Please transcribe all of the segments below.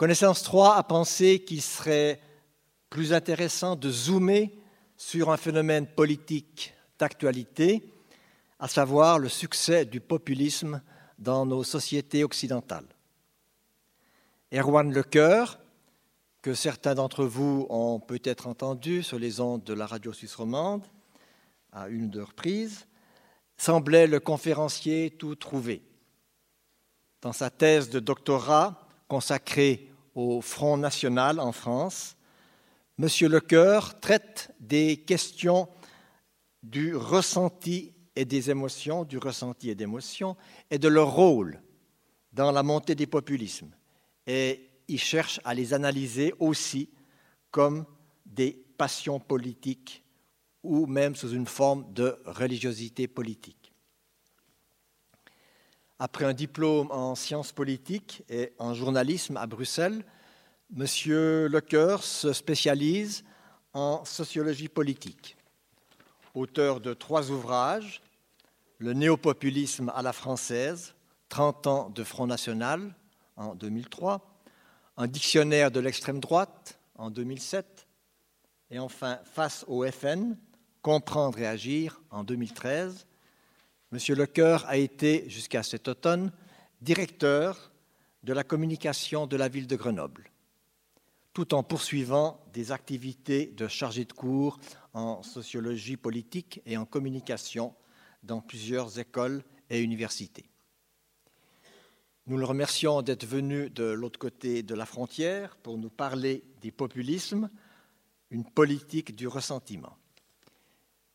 Connaissance 3 a pensé qu'il serait plus intéressant de zoomer sur un phénomène politique d'actualité, à savoir le succès du populisme dans nos sociétés occidentales. Erwan Lecoeur, que certains d'entre vous ont peut-être entendu sur les ondes de la radio suisse romande à une ou deux reprises, semblait le conférencier tout trouvé. Dans sa thèse de doctorat consacrée au Front national en France, M. Lecoeur traite des questions du ressenti et des émotions, du ressenti et d'émotions, et de leur rôle dans la montée des populismes. Et il cherche à les analyser aussi comme des passions politiques ou même sous une forme de religiosité politique. Après un diplôme en sciences politiques et en journalisme à Bruxelles, M. Lecoeur se spécialise en sociologie politique. Auteur de trois ouvrages, Le néopopulisme à la française, 30 ans de Front National en 2003, un dictionnaire de l'extrême droite en 2007, et enfin Face au FN, Comprendre et agir en 2013. Monsieur Lecoeur a été, jusqu'à cet automne, directeur de la communication de la ville de Grenoble, tout en poursuivant des activités de chargé de cours en sociologie politique et en communication dans plusieurs écoles et universités. Nous le remercions d'être venu de l'autre côté de la frontière pour nous parler des populismes, une politique du ressentiment.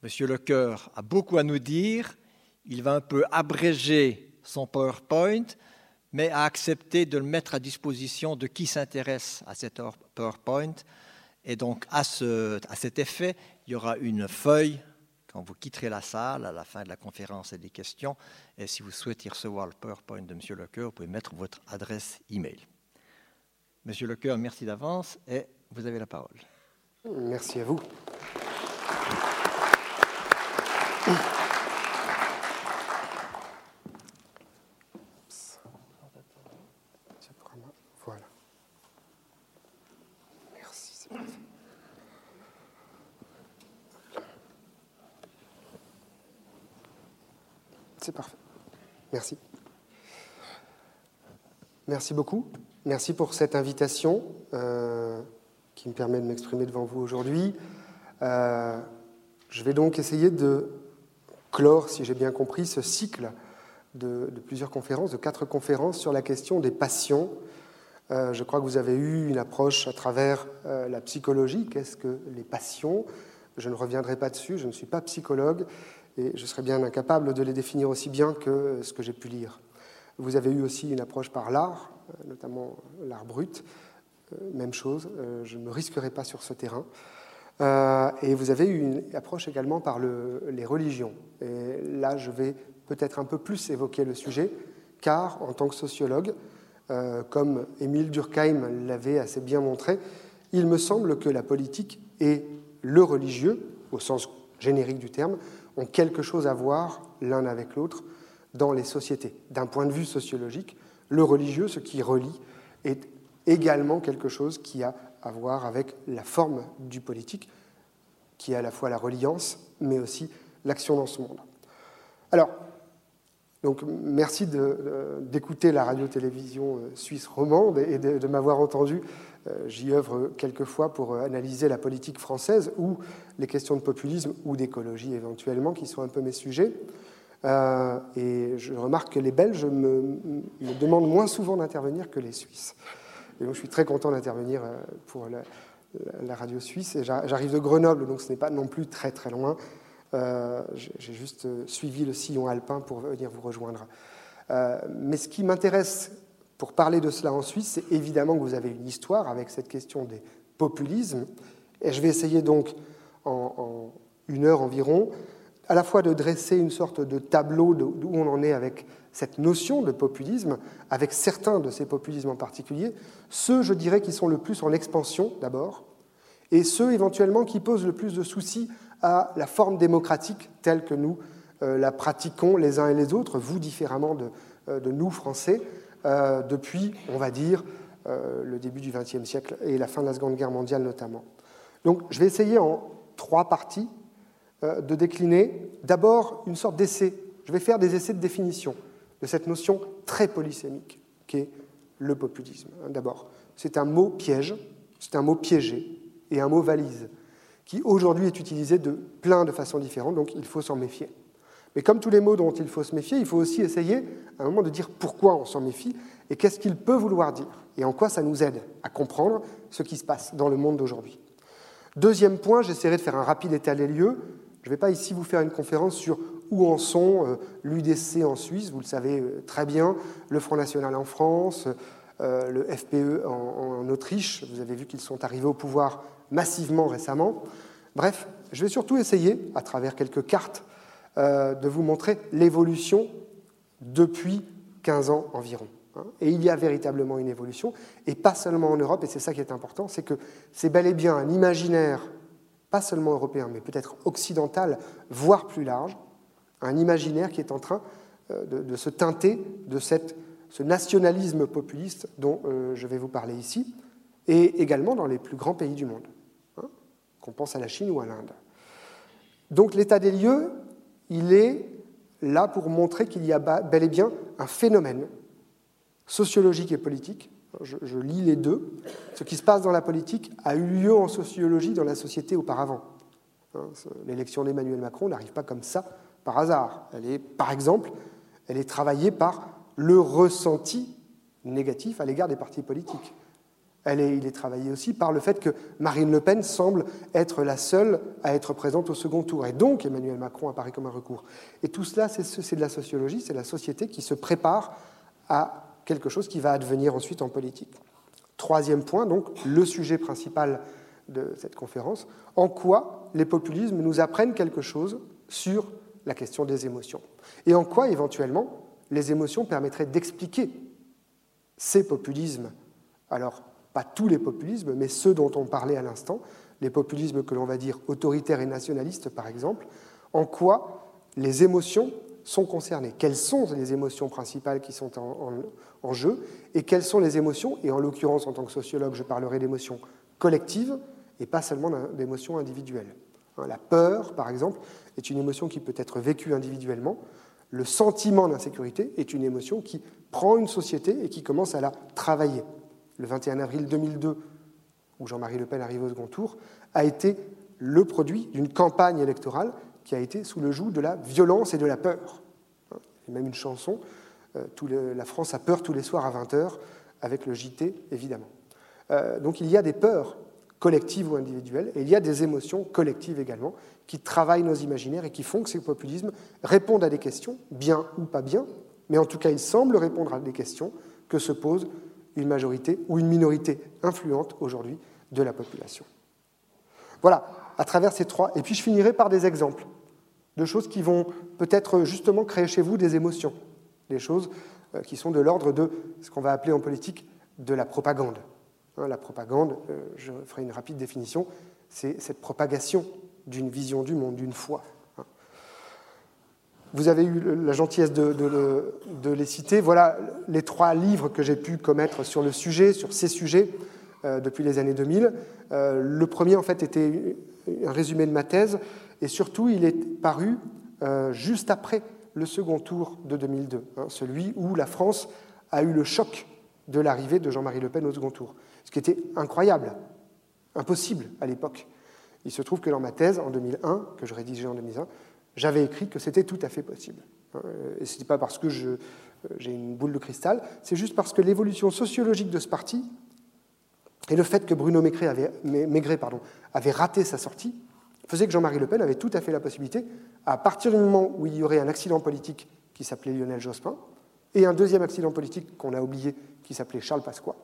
Monsieur Lecoeur a beaucoup à nous dire. Il va un peu abréger son PowerPoint, mais a accepté de le mettre à disposition de qui s'intéresse à cet PowerPoint. Et donc, à, ce, à cet effet, il y aura une feuille quand vous quitterez la salle à la fin de la conférence et des questions. Et si vous souhaitez recevoir le PowerPoint de M. Lecoeur, vous pouvez mettre votre adresse email. Monsieur Lecoeur, merci d'avance et vous avez la parole. Merci à vous. C'est parfait. Merci. Merci beaucoup. Merci pour cette invitation euh, qui me permet de m'exprimer devant vous aujourd'hui. Euh, je vais donc essayer de clore, si j'ai bien compris, ce cycle de, plusieurs conférences, de quatre conférences sur la question des passions. Euh, je crois que vous avez eu une approche à travers la psychologie. Qu'est-ce que les passions? Je ne reviendrai pas dessus, je ne suis pas psychologue et je serais bien incapable de les définir aussi bien que ce que j'ai pu lire. Vous avez eu aussi une approche par l'art, euh, notamment l'art brut, euh, même chose, euh, je ne me risquerai pas sur ce terrain. et vous avez eu une approche également par les religions. Et là, je vais peut-être un peu plus évoquer le sujet, car en tant que sociologue, comme Émile Durkheim l'avait assez bien montré, il me semble que la politique et le religieux, au sens générique du terme, ont quelque chose à voir l'un avec l'autre dans les sociétés. D'un point de vue sociologique, le religieux, ce qui relie, est également quelque chose qui a à voir avec la forme du politique, qui est à la fois la reliance, mais aussi l'action dans ce monde. Alors, donc, merci d'écouter la radio-télévision euh, suisse romande et de m'avoir entendu euh, j'y œuvre quelquefois pour euh, analyser la politique française ou les questions de populisme ou d'écologie éventuellement, qui sont un peu mes sujets. Euh, et je remarque que les Belges me, demandent moins souvent d'intervenir que les Suisses. Et moi, je suis très content d'intervenir pour la, radio suisse. Et j'arrive de Grenoble, donc ce n'est pas non plus très très loin. J'ai juste suivi le sillon alpin pour venir vous rejoindre. mais ce qui m'intéresse pour parler de cela en Suisse, c'est évidemment que vous avez une histoire avec cette question des populismes. Et je vais essayer donc, en, une heure environ, à la fois de dresser une sorte de tableau d'où on en est avec cette notion de populisme, avec certains de ces populismes en particulier, ceux, je dirais, qui sont le plus en expansion d'abord, et ceux éventuellement qui posent le plus de soucis à la forme démocratique telle que nous euh, la pratiquons les uns et les autres, vous différemment de, euh, nous, Français, euh, depuis, on va dire, le début du XXe siècle et la fin de la Seconde Guerre mondiale notamment. Donc je vais essayer en trois parties de décliner d'abord une sorte d'essai. Je vais faire des essais de définition de cette notion très polysémique qu'est le populisme. D'abord, c'est un mot piège, c'est un mot piégé et un mot valise qui aujourd'hui est utilisé de plein de façons différentes, donc il faut s'en méfier. Mais comme tous les mots dont il faut se méfier, il faut aussi essayer à un moment de dire pourquoi on s'en méfie et qu'est-ce qu'il peut vouloir dire et en quoi ça nous aide à comprendre ce qui se passe dans le monde d'aujourd'hui. Deuxième point, j'essaierai de faire un rapide état des lieux. Je ne vais pas ici vous faire une conférence sur où en sont euh, l'UDC en Suisse, vous le savez euh, très bien, le Front National en France, euh, le FPE en, Autriche. Vous avez vu qu'ils sont arrivés au pouvoir massivement récemment. Bref, je vais surtout essayer, à travers quelques cartes, de vous montrer l'évolution depuis 15 ans environ. Hein. Et il y a véritablement une évolution, et pas seulement en Europe, et c'est ça qui est important, c'est que c'est bel et bien un imaginaire, pas seulement européen, mais peut-être occidental, voire plus large, un imaginaire qui est en train euh, de, se teinter de cette, ce nationalisme populiste dont euh, je vais vous parler ici, et également dans les plus grands pays du monde, hein, qu'on pense à la Chine ou à l'Inde. Donc l'état des lieux, il est là pour montrer qu'il y a bel et bien un phénomène sociologique et politique. Je, lis les deux. Ce qui se passe dans la politique a eu lieu en sociologie dans la société auparavant. Hein, l'élection d'Emmanuel Macron n'arrive pas comme ça par hasard. Elle est, par exemple, elle est travaillée par le ressenti négatif à l'égard des partis politiques. Elle est, il est travaillé aussi par le fait que Marine Le Pen semble être la seule à être présente au second tour. Et donc Emmanuel Macron apparaît comme un recours. Et tout cela, c'est de la sociologie, c'est la société qui se prépare à quelque chose qui va advenir ensuite en politique. Troisième point, donc, le sujet principal de cette conférence, en quoi les populismes nous apprennent quelque chose sur la question des émotions. Et en quoi, éventuellement, les émotions permettraient d'expliquer ces populismes. Alors, pas tous les populismes, mais ceux dont on parlait à l'instant, les populismes que l'on va dire autoritaires et nationalistes, par exemple, en quoi les émotions sont concernées. Quelles sont les émotions principales qui sont en, en jeu et quelles sont les émotions, et en l'occurrence, en tant que sociologue, je parlerai d'émotions collectives et pas seulement d'émotions individuelles. Hein, la peur, par exemple, est une émotion qui peut être vécue individuellement. Le sentiment d'insécurité est une émotion qui prend une société et qui commence à la travailler. Le 21 avril 2002, où Jean-Marie Le Pen arrive au second tour, a été le produit d'une campagne électorale qui a été sous le joug de la violence et de la peur. Il y a même une chanson, euh, La France a peur tous les soirs à 20h, avec le JT, évidemment. Euh, donc il y a des peurs collectives ou individuelles, et il y a des émotions collectives également, qui travaillent nos imaginaires et qui font que ces populismes répondent à des questions, bien ou pas bien, mais en tout cas ils semblent répondre à des questions que se pose une majorité ou une minorité influente aujourd'hui de la population. Voilà, à travers ces trois. Et puis je finirai par des exemples de choses qui vont peut-être justement créer chez vous des émotions, des choses euh, qui sont de l'ordre de ce qu'on va appeler en politique de la propagande. Hein, la propagande, euh, je ferai une rapide définition, c'est cette propagation d'une vision du monde, d'une foi. Hein. Vous avez eu la gentillesse de, les citer. Voilà les trois livres que j'ai pu commettre sur le sujet, sur ces sujets, euh, depuis les années 2000. Euh, le premier, en fait, était un résumé de ma thèse, et surtout, il est paru juste après le second tour de 2002, hein, celui où la France a eu le choc de l'arrivée de Jean-Marie Le Pen au second tour ce qui était incroyable, impossible à l'époque. Il se trouve que dans ma thèse, en 2001, que je rédigeais en 2001, j'avais écrit que c'était tout à fait possible. Euh, et ce n'était pas parce que euh, j'ai une boule de cristal, c'est juste parce que l'évolution sociologique de ce parti et le fait que Bruno Maigret avait raté sa sortie faisait que Jean-Marie Le Pen avait tout à fait la possibilité, à partir du moment où il y aurait un accident politique qui s'appelait Lionel Jospin, et un deuxième accident politique qu'on a oublié qui s'appelait Charles Pasqua,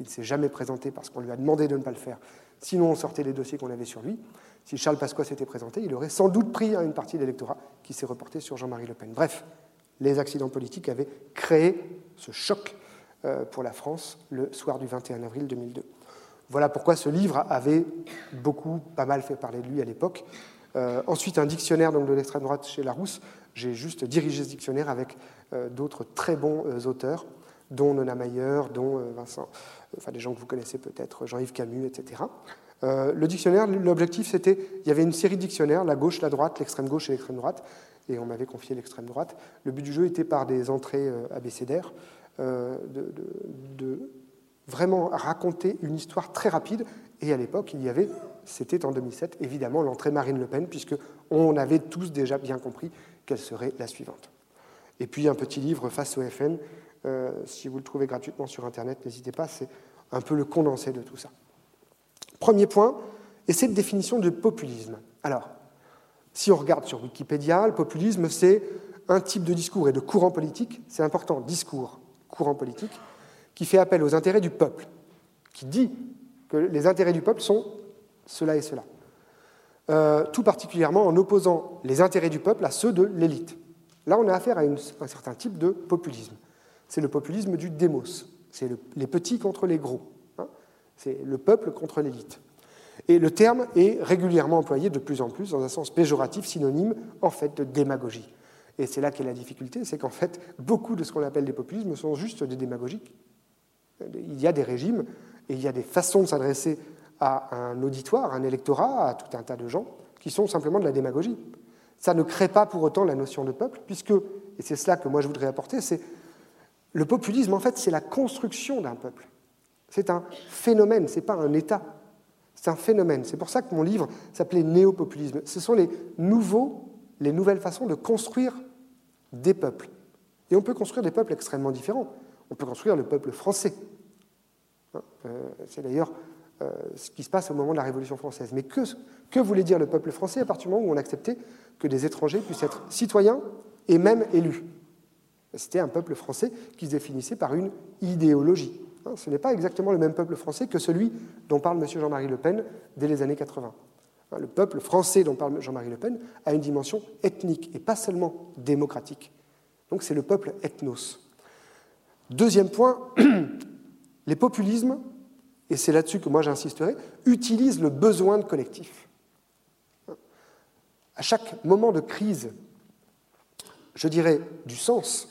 il ne s'est jamais présenté parce qu'on lui a demandé de ne pas le faire. Sinon, on sortait les dossiers qu'on avait sur lui. Si Charles Pasqua s'était présenté, il aurait sans doute pris une partie de l'électorat qui s'est reporté sur Jean-Marie Le Pen. Bref, les accidents politiques avaient créé ce choc euh, pour la France le soir du 21 avril 2002. Voilà pourquoi ce livre avait beaucoup, pas mal fait parler de lui à l'époque. Euh, ensuite, un dictionnaire donc, de l'extrême droite chez Larousse. J'ai juste dirigé ce dictionnaire avec euh, d'autres très bons auteurs dont Nona Mayer, dont Vincent, enfin des gens que vous connaissez peut-être, Jean-Yves Camus, etc. le dictionnaire, l'objectif c'était, il y avait une série de dictionnaires, la gauche, la droite, l'extrême gauche et l'extrême droite, et on m'avait confié l'extrême droite. Le but du jeu était par des entrées abécédaires de vraiment raconter une histoire très rapide. Et à l'époque, il y avait, c'était en 2007, évidemment l'entrée Marine Le Pen, puisque on avait tous déjà bien compris quelle serait la suivante. Et puis un petit livre face au FN, euh, si vous le trouvez gratuitement sur Internet, n'hésitez pas, c'est un peu le condensé de tout ça. Premier point, et cette définition de populisme. Alors, si on regarde sur Wikipédia, le populisme, c'est un type de discours et de courant politique, c'est important, discours, courant politique, qui fait appel aux intérêts du peuple, qui dit que les intérêts du peuple sont cela et cela. Euh, tout particulièrement en opposant les intérêts du peuple à ceux de l'élite. Là, on a affaire à un certain type de populisme. C'est le populisme du démos. C'est les petits contre les gros. Hein. c'est le peuple contre l'élite. Et le terme est régulièrement employé de plus en plus dans un sens péjoratif, synonyme en fait de démagogie. Et c'est là qu'est la difficulté, c'est qu'en fait, beaucoup de ce qu'on appelle des populismes sont juste des démagogies il y a des régimes et il y a des façons de s'adresser à un auditoire, à un électorat, à tout un tas de gens qui sont simplement de la démagogie. Ça ne crée pas pour autant la notion de peuple, puisque, et c'est cela que moi je voudrais apporter, c'est le populisme, en fait, c'est la construction d'un peuple. C'est un phénomène, ce n'est pas un État. C'est un phénomène. C'est pour ça que mon livre s'appelait Néopopulisme. Ce sont les nouveaux, les nouvelles façons de construire des peuples. Et on peut construire des peuples extrêmement différents on peut construire le peuple français. Hein, euh, c'est d'ailleurs euh, ce qui se passe au moment de la Révolution française. Mais que, voulait dire le peuple français à partir du moment où on acceptait que des étrangers puissent être citoyens et même élus? C'était un peuple français qui se définissait par une idéologie. Hein, ce n'est pas exactement le même peuple français que celui dont parle M. Jean-Marie Le Pen dès les années 80. Hein, le peuple français dont parle Jean-Marie Le Pen a une dimension ethnique et pas seulement démocratique. Donc c'est le peuple ethnos. Deuxième point, les populismes, et c'est là-dessus que moi j'insisterai, utilisent le besoin de collectif. À chaque moment de crise, je dirais du sens,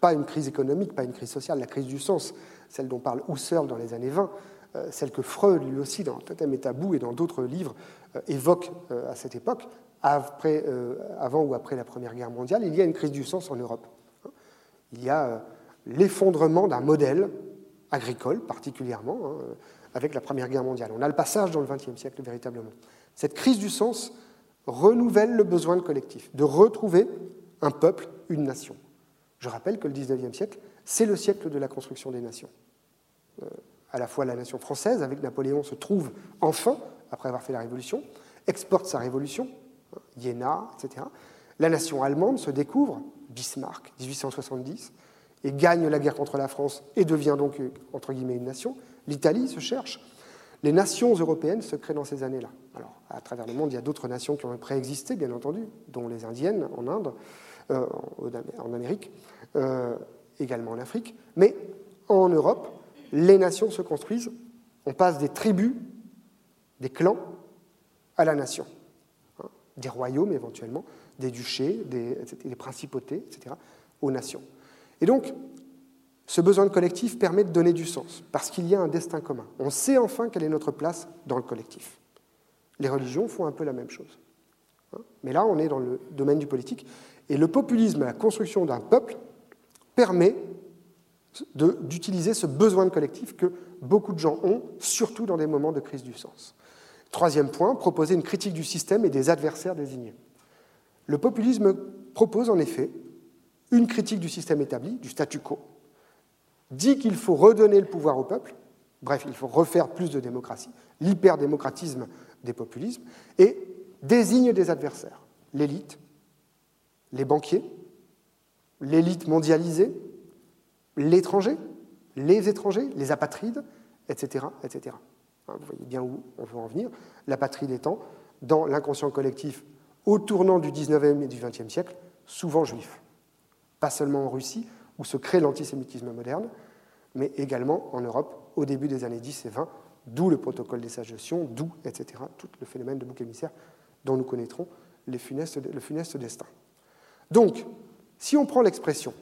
pas une crise économique, pas une crise sociale, la crise du sens, celle dont parle Husserl dans les années 20, euh, celle que Freud lui aussi dans Totem et Tabou et dans d'autres livres euh, évoque euh, à cette époque, avant ou après la Première Guerre mondiale, il y a une crise du sens en Europe. Il y a l'effondrement d'un modèle agricole particulièrement, hein, avec la Première Guerre mondiale. On a le passage dans le XXe siècle véritablement. Cette crise du sens renouvelle le besoin de collectif, de retrouver un peuple, une nation. Je rappelle que le XIXe siècle, c'est le siècle de la construction des nations. Euh, à la fois la nation française, avec Napoléon, se trouve enfin, après avoir fait la Révolution, exporte sa révolution, hein, Iéna, etc. La nation allemande se découvre, Bismarck, 1870, et gagne la guerre contre la France et devient donc, entre guillemets, une nation. L'Italie se cherche. Les nations européennes se créent dans ces années-là. Alors, à travers le monde, il y a d'autres nations qui ont préexisté, bien entendu, dont les Indiennes en Inde, euh, en Amérique, euh, également en Afrique. Mais en Europe, les nations se construisent. On passe des tribus, des clans, à la nation. Hein, des royaumes éventuellement, des duchés, des, des principautés, etc., aux nations. Et donc, ce besoin de collectif permet de donner du sens, parce qu'il y a un destin commun. On sait enfin quelle est notre place dans le collectif. Les religions font un peu la même chose. Hein. Mais là, on est dans le domaine du politique. Et le populisme, la construction d'un peuple, permet d'utiliser ce besoin de collectif que beaucoup de gens ont, surtout dans des moments de crise du sens. Troisième point, proposer une critique du système et des adversaires désignés. Le populisme propose en effet une critique du système établi, du statu quo, dit qu'il faut redonner le pouvoir au peuple, bref, il faut refaire plus de démocratie, l'hyperdémocratisme des populismes, et désigne des adversaires, l'élite, les banquiers, l'élite mondialisée, l'étranger, les étrangers, les apatrides, etc., etc. Hein, vous voyez bien où on veut en venir. L'apatride étant, dans l'inconscient collectif, au tournant du 19e et du 20e siècle, souvent juif pas seulement en Russie, où se crée l'antisémitisme moderne, mais également en Europe au début des années 10 et 20, d'où le protocole des sages de d'où, etc., tout le phénomène de bouc émissaire dont nous connaîtrons le funeste destin. Donc, si on prend l'expression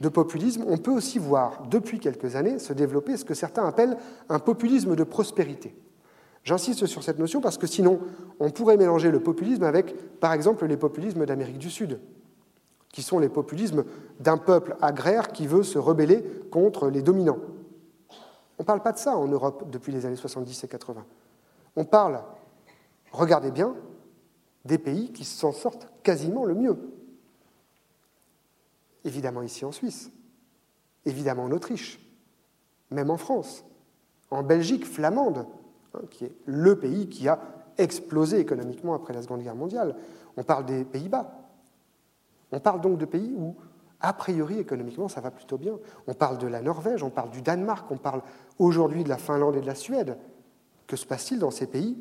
de populisme, on peut aussi voir depuis quelques années se développer ce que certains appellent un populisme de prospérité. J'insiste sur cette notion parce que sinon, on pourrait mélanger le populisme avec, par exemple, les populismes d'Amérique du Sud, qui sont les populismes d'un peuple agraire qui veut se rebeller contre les dominants. On ne parle pas de ça en Europe depuis les années 70 et 80. On parle, regardez bien, des pays qui s'en sortent quasiment le mieux. Évidemment ici en Suisse, évidemment en Autriche, même en France, en Belgique flamande, hein, qui est le pays qui a explosé économiquement après la Seconde Guerre mondiale. On parle des Pays-Bas. On parle donc de pays où, a priori, économiquement, ça va plutôt bien. On parle de la Norvège, on parle du Danemark, on parle aujourd'hui de la Finlande et de la Suède. Que se passe-t-il dans ces pays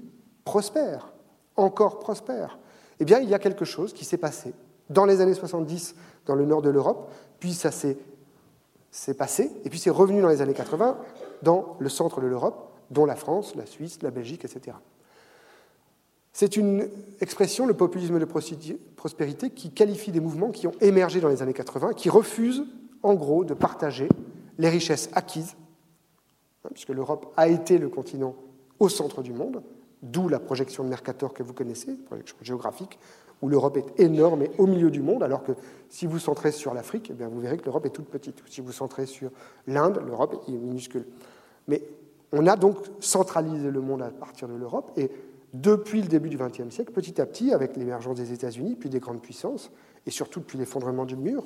prospères, encore prospères? Eh bien, il y a quelque chose qui s'est passé dans les années 70 dans le nord de l'Europe, puis ça s'est passé, et puis c'est revenu dans les années 80 dans le centre de l'Europe, dont la France, la Suisse, la Belgique, etc. C'est une expression, le populisme de prospérité, qui qualifie des mouvements qui ont émergé dans les années 80, qui refusent, en gros, de partager les richesses acquises, hein, puisque l'Europe a été le continent au centre du monde, d'où la projection de Mercator que vous connaissez, projection géographique, où l'Europe est énorme et au milieu du monde, alors que si vous centrez sur l'Afrique, eh vous verrez que l'Europe est toute petite. Si vous centrez sur l'Inde, l'Europe est minuscule. Mais on a donc centralisé le monde à partir de l'Europe, et depuis le début du XXe siècle, petit à petit, avec l'émergence des États-Unis, puis des grandes puissances, et surtout depuis l'effondrement du mur,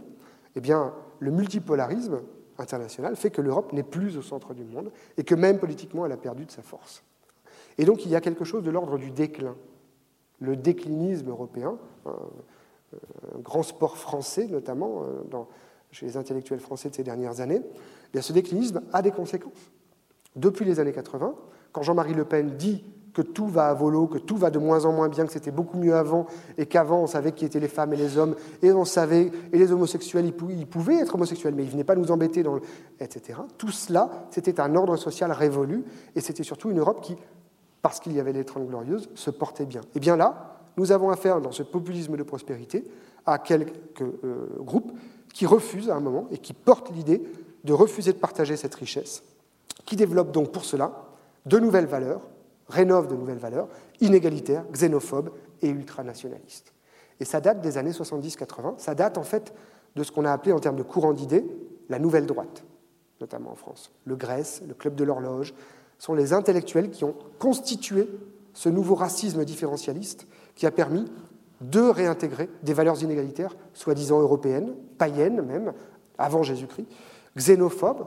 eh bien, le multipolarisme international fait que l'Europe n'est plus au centre du monde, et que même politiquement, elle a perdu de sa force. Et donc, il y a quelque chose de l'ordre du déclin le déclinisme européen, un, grand sport français notamment euh, chez les intellectuels français de ces dernières années, eh ce déclinisme a des conséquences. Depuis les années 80, quand Jean-Marie Le Pen dit que tout va à volo, que tout va de moins en moins bien, que c'était beaucoup mieux avant, et qu'avant on savait qui étaient les femmes et les hommes, et on savait, et les homosexuels, ils pouvaient être homosexuels, mais ils venaient pas nous embêter, dans etc. Tout cela, c'était un ordre social révolu, et c'était surtout une Europe qui parce qu'il y avait les Trente Glorieuses, se portait bien. Et bien là, nous avons affaire, dans ce populisme de prospérité, à quelques euh, groupes qui refusent à un moment et qui portent l'idée de refuser de partager cette richesse, qui développent donc pour cela de nouvelles valeurs, rénovent de nouvelles valeurs, inégalitaires, xénophobes et ultranationalistes. Et ça date des années 70-80, ça date en fait de ce qu'on a appelé en termes de courant d'idées la nouvelle droite, notamment en France. Le Grèce, le Club de l'horloge, sont les intellectuels qui ont constitué ce nouveau racisme différentialiste qui a permis de réintégrer des valeurs inégalitaires, soi-disant européennes, païennes même, avant Jésus-Christ, xénophobes,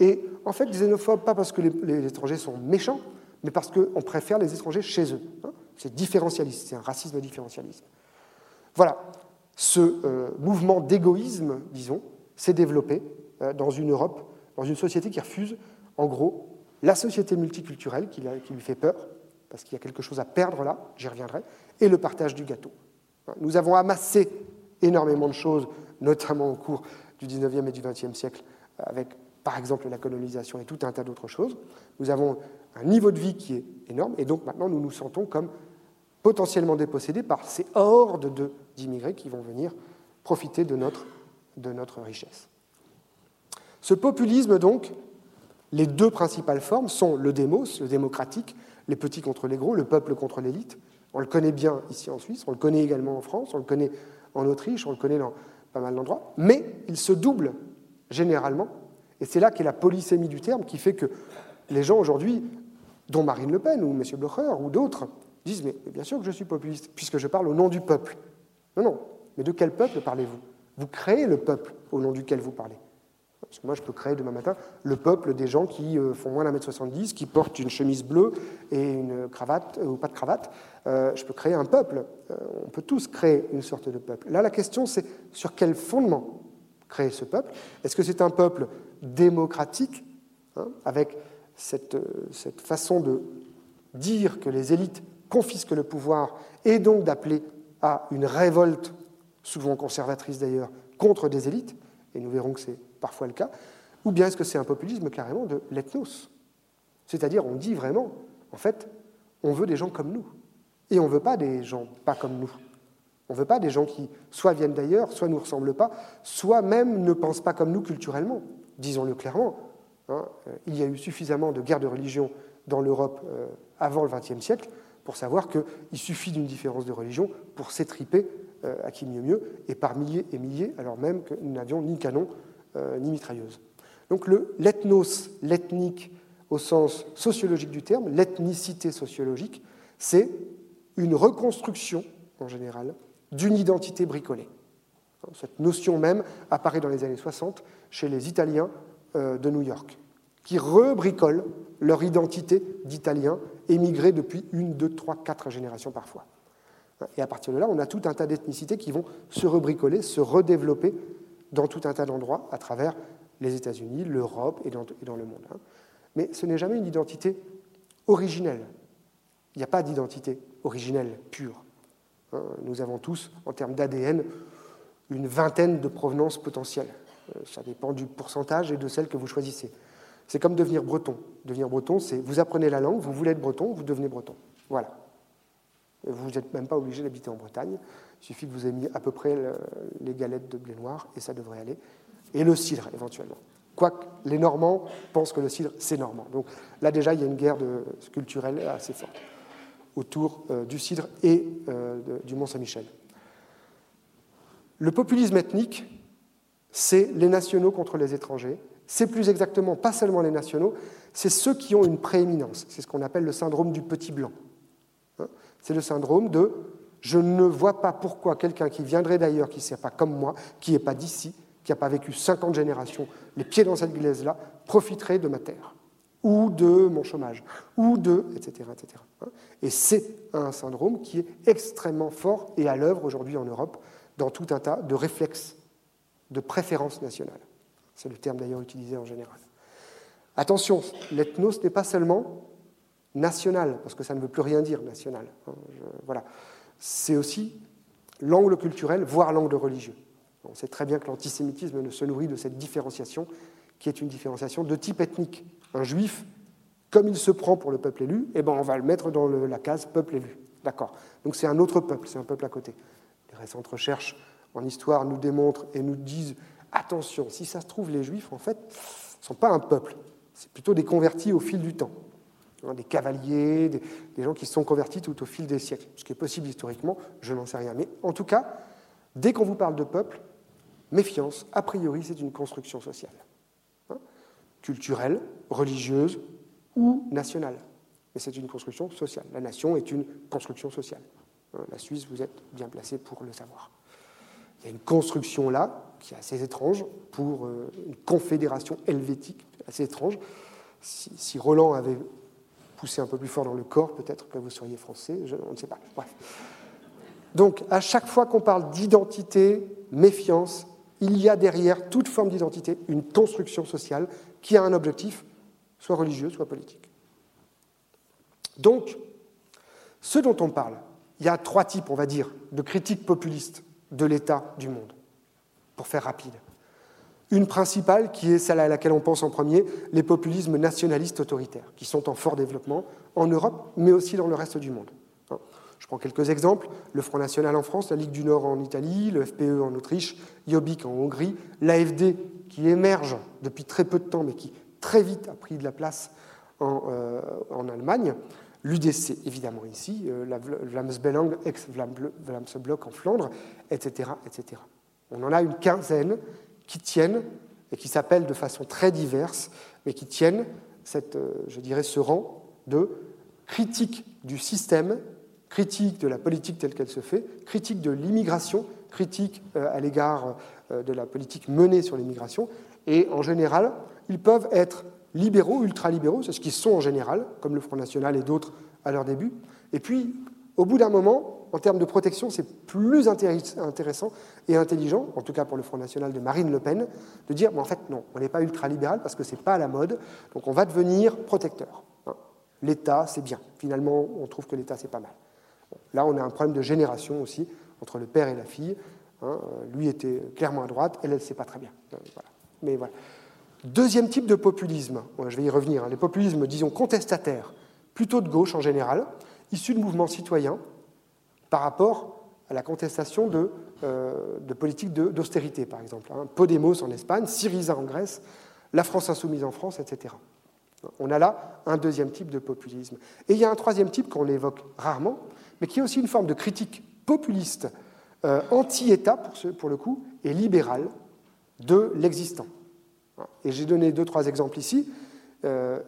et en fait xénophobes pas parce que les, étrangers sont méchants, mais parce qu'on préfère les étrangers chez eux. Hein. c'est différentialiste, c'est un racisme différentialiste. Voilà, ce euh, mouvement d'égoïsme, disons, s'est développé euh, dans une Europe, dans une société qui refuse, en gros, la société multiculturelle qui, lui fait peur, parce qu'il y a quelque chose à perdre là, j'y reviendrai, et le partage du gâteau. Nous avons amassé énormément de choses, notamment au cours du 19e et du 20e siècle, avec par exemple la colonisation et tout un tas d'autres choses. Nous avons un niveau de vie qui est énorme, et donc maintenant nous nous sentons comme potentiellement dépossédés par ces hordes d'immigrés qui vont venir profiter de notre, de notre richesse. Ce populisme, donc, les deux principales formes sont le démos, le démocratique, les petits contre les gros, le peuple contre l'élite. On le connaît bien ici en Suisse, on le connaît également en France, on le connaît en Autriche, on le connaît dans pas mal d'endroits, mais il se double généralement, et c'est là qu'est la polysémie du terme qui fait que les gens aujourd'hui, dont Marine Le Pen ou M. Blocher ou d'autres, disent mais bien sûr que je suis populiste, puisque je parle au nom du peuple. Non, non, mais de quel peuple parlez-vous? Vous créez le peuple au nom duquel vous parlez. Moi, je peux créer demain matin le peuple des gens qui euh, font moins d'un mètre 70, qui portent une chemise bleue et une cravate, euh, ou pas de cravate. Euh, je peux créer un peuple. on peut tous créer une sorte de peuple. Là, la question, c'est sur quel fondement créer ce peuple? Est-ce que c'est un peuple démocratique, hein, avec cette, cette façon de dire que les élites confisquent le pouvoir et donc d'appeler à une révolte, souvent conservatrice d'ailleurs, contre des élites Et nous verrons que c'est parfois le cas, ou bien est-ce que c'est un populisme carrément de l'ethnos? C'est-à-dire, on dit vraiment, en fait, on veut des gens comme nous, et on ne veut pas des gens pas comme nous. On ne veut pas des gens qui soit viennent d'ailleurs, soit ne nous ressemblent pas, soit même ne pensent pas comme nous culturellement. Disons-le clairement. Hein. il y a eu suffisamment de guerres de religion dans l'Europe euh, avant le XXe siècle pour savoir qu'il suffit d'une différence de religion pour s'étriper euh, à qui mieux mieux, et par milliers et milliers, alors même que nous n'avions ni canon euh, ni mitrailleuse. Donc l'ethnos, l'ethnique au sens sociologique du terme, l'ethnicité sociologique, c'est une reconstruction, en général, d'une identité bricolée. Cette notion même apparaît dans les années 60 chez les Italiens euh, de New York, qui rebricolent leur identité d'Italiens émigrés depuis une, deux, trois, quatre générations parfois. Et à partir de là, on a tout un tas d'ethnicités qui vont se rebricoler, se redévelopper dans tout un tas d'endroits à travers les États-Unis, l'Europe et, dans le monde. Hein. Mais ce n'est jamais une identité originelle. Il n'y a pas d'identité originelle pure. Hein. Nous avons tous, en termes d'ADN, une vingtaine de provenances potentielles. Euh, ça dépend du pourcentage et de celle que vous choisissez. C'est comme devenir breton. Devenir breton, c'est vous apprenez la langue, vous voulez être breton, vous devenez breton. Voilà. Vous n'êtes même pas obligé d'habiter en Bretagne. Il suffit que vous ayez mis à peu près les galettes de blé noir et ça devrait aller. Et le cidre, éventuellement. Quoique les Normands pensent que le cidre, c'est normand. Donc là, déjà, il y a une guerre culturelle assez forte autour euh, du cidre et euh, du Mont-Saint-Michel. Le populisme ethnique, c'est les nationaux contre les étrangers. C'est plus exactement pas seulement les nationaux, c'est ceux qui ont une prééminence. C'est ce qu'on appelle le syndrome du petit blanc. Hein? C'est le syndrome de je ne vois pas pourquoi quelqu'un qui viendrait d'ailleurs, qui ne pas comme moi, qui n'est pas d'ici, qui n'a pas vécu 50 générations, les pieds dans cette glaise-là, profiterait de ma terre, ou de mon chômage, ou de, etc. etc. Hein? Et c'est un syndrome qui est extrêmement fort et à l'œuvre aujourd'hui en Europe dans tout un tas de réflexes de préférence nationale. C'est le terme d'ailleurs utilisé en général. Attention, l'ethnos n'est pas seulement national, parce que ça ne veut plus rien dire national. Hein, voilà. C'est aussi l'angle culturel, voire l'angle religieux. On sait très bien que l'antisémitisme ne se nourrit de cette différenciation, qui est une différenciation de type ethnique. Un juif, comme il se prend pour le peuple élu, eh ben on va le mettre dans la case peuple élu. D'accord. Donc c'est un autre peuple, c'est un peuple à côté. Les récentes recherches en histoire nous démontrent et nous disent attention, si ça se trouve, les juifs, en fait, ne sont pas un peuple. C'est plutôt des convertis au fil du temps. Hein, des cavaliers, des, gens qui se sont convertis tout au fil des siècles. Ce qui est possible historiquement, je n'en sais rien. Mais en tout cas, dès qu'on vous parle de peuple, méfiance, a priori, c'est une construction sociale. Hein, culturelle, religieuse ou nationale. Mais c'est une construction sociale. La nation est une construction sociale. Hein, la Suisse, vous êtes bien placé pour le savoir. Il y a une construction là qui est assez étrange pour euh, une confédération helvétique, assez étrange. Si, Roland avait poussé un peu plus fort dans le corps, peut-être que vous seriez français, je, on ne sait pas. Bref. Donc, à chaque fois qu'on parle d'identité, méfiance, il y a derrière toute forme d'identité une construction sociale qui a un objectif, soit religieux, soit politique. Donc, ce dont on parle, il y a trois types, on va dire, de critiques populistes de l'état du monde, pour faire rapide. Une principale, qui est celle à laquelle on pense en premier, les populismes nationalistes autoritaires, qui sont en fort développement en Europe, mais aussi dans le reste du monde. Hein. Je prends quelques exemples. Le Front National en France, la Ligue du Nord en Italie, le FPE en Autriche, Jobbik en Hongrie, l'AFD qui émerge depuis très peu de temps, mais qui très vite a pris de la place en, euh, Allemagne, l'UDC évidemment ici, euh, la Vlaams ex-Vlaamse en Flandre, etc., etc. On en a une quinzaine qui tiennent et qui s'appellent de façon très diverse, mais qui tiennent euh, je dirais, ce rang de critique du système, critique de la politique telle qu'elle se fait, critique de l'immigration, critique euh, à l'égard de la politique menée sur l'immigration. Et en général, ils peuvent être libéraux, ultralibéraux, c'est ce qu'ils sont en général, comme le Front National et d'autres à leur début. Et puis, au bout d'un moment, en termes de protection, c'est plus intéressant et intelligent, en tout cas pour le Front National de Marine Le Pen, de dire en fait, non, on n'est pas ultralibéral parce que ce n'est pas à la mode, donc on va devenir protecteur. Hein. L'État, c'est bien. Finalement, on trouve que l'État, c'est pas mal. là, on a un problème de génération aussi, entre le père et la fille. Hein. Lui était clairement à droite, elle, elle ne sait pas très bien. Euh, Mais voilà. Deuxième type de populisme, je vais y revenir, hein. les populismes, disons, contestataires, plutôt de gauche en général, issus de mouvements citoyens, par rapport à la contestation de, euh, politiques d'austérité, par exemple. Hein. Podemos en Espagne, Syriza en Grèce, la France insoumise en France, etc. On a là un deuxième type de populisme. Et il y a un troisième type qu'on évoque rarement, mais qui est aussi une forme de critique populiste, euh, anti-État pour, pour, le coup, et libérale de l'existant. Et j'ai donné deux, trois exemples ici. Euh,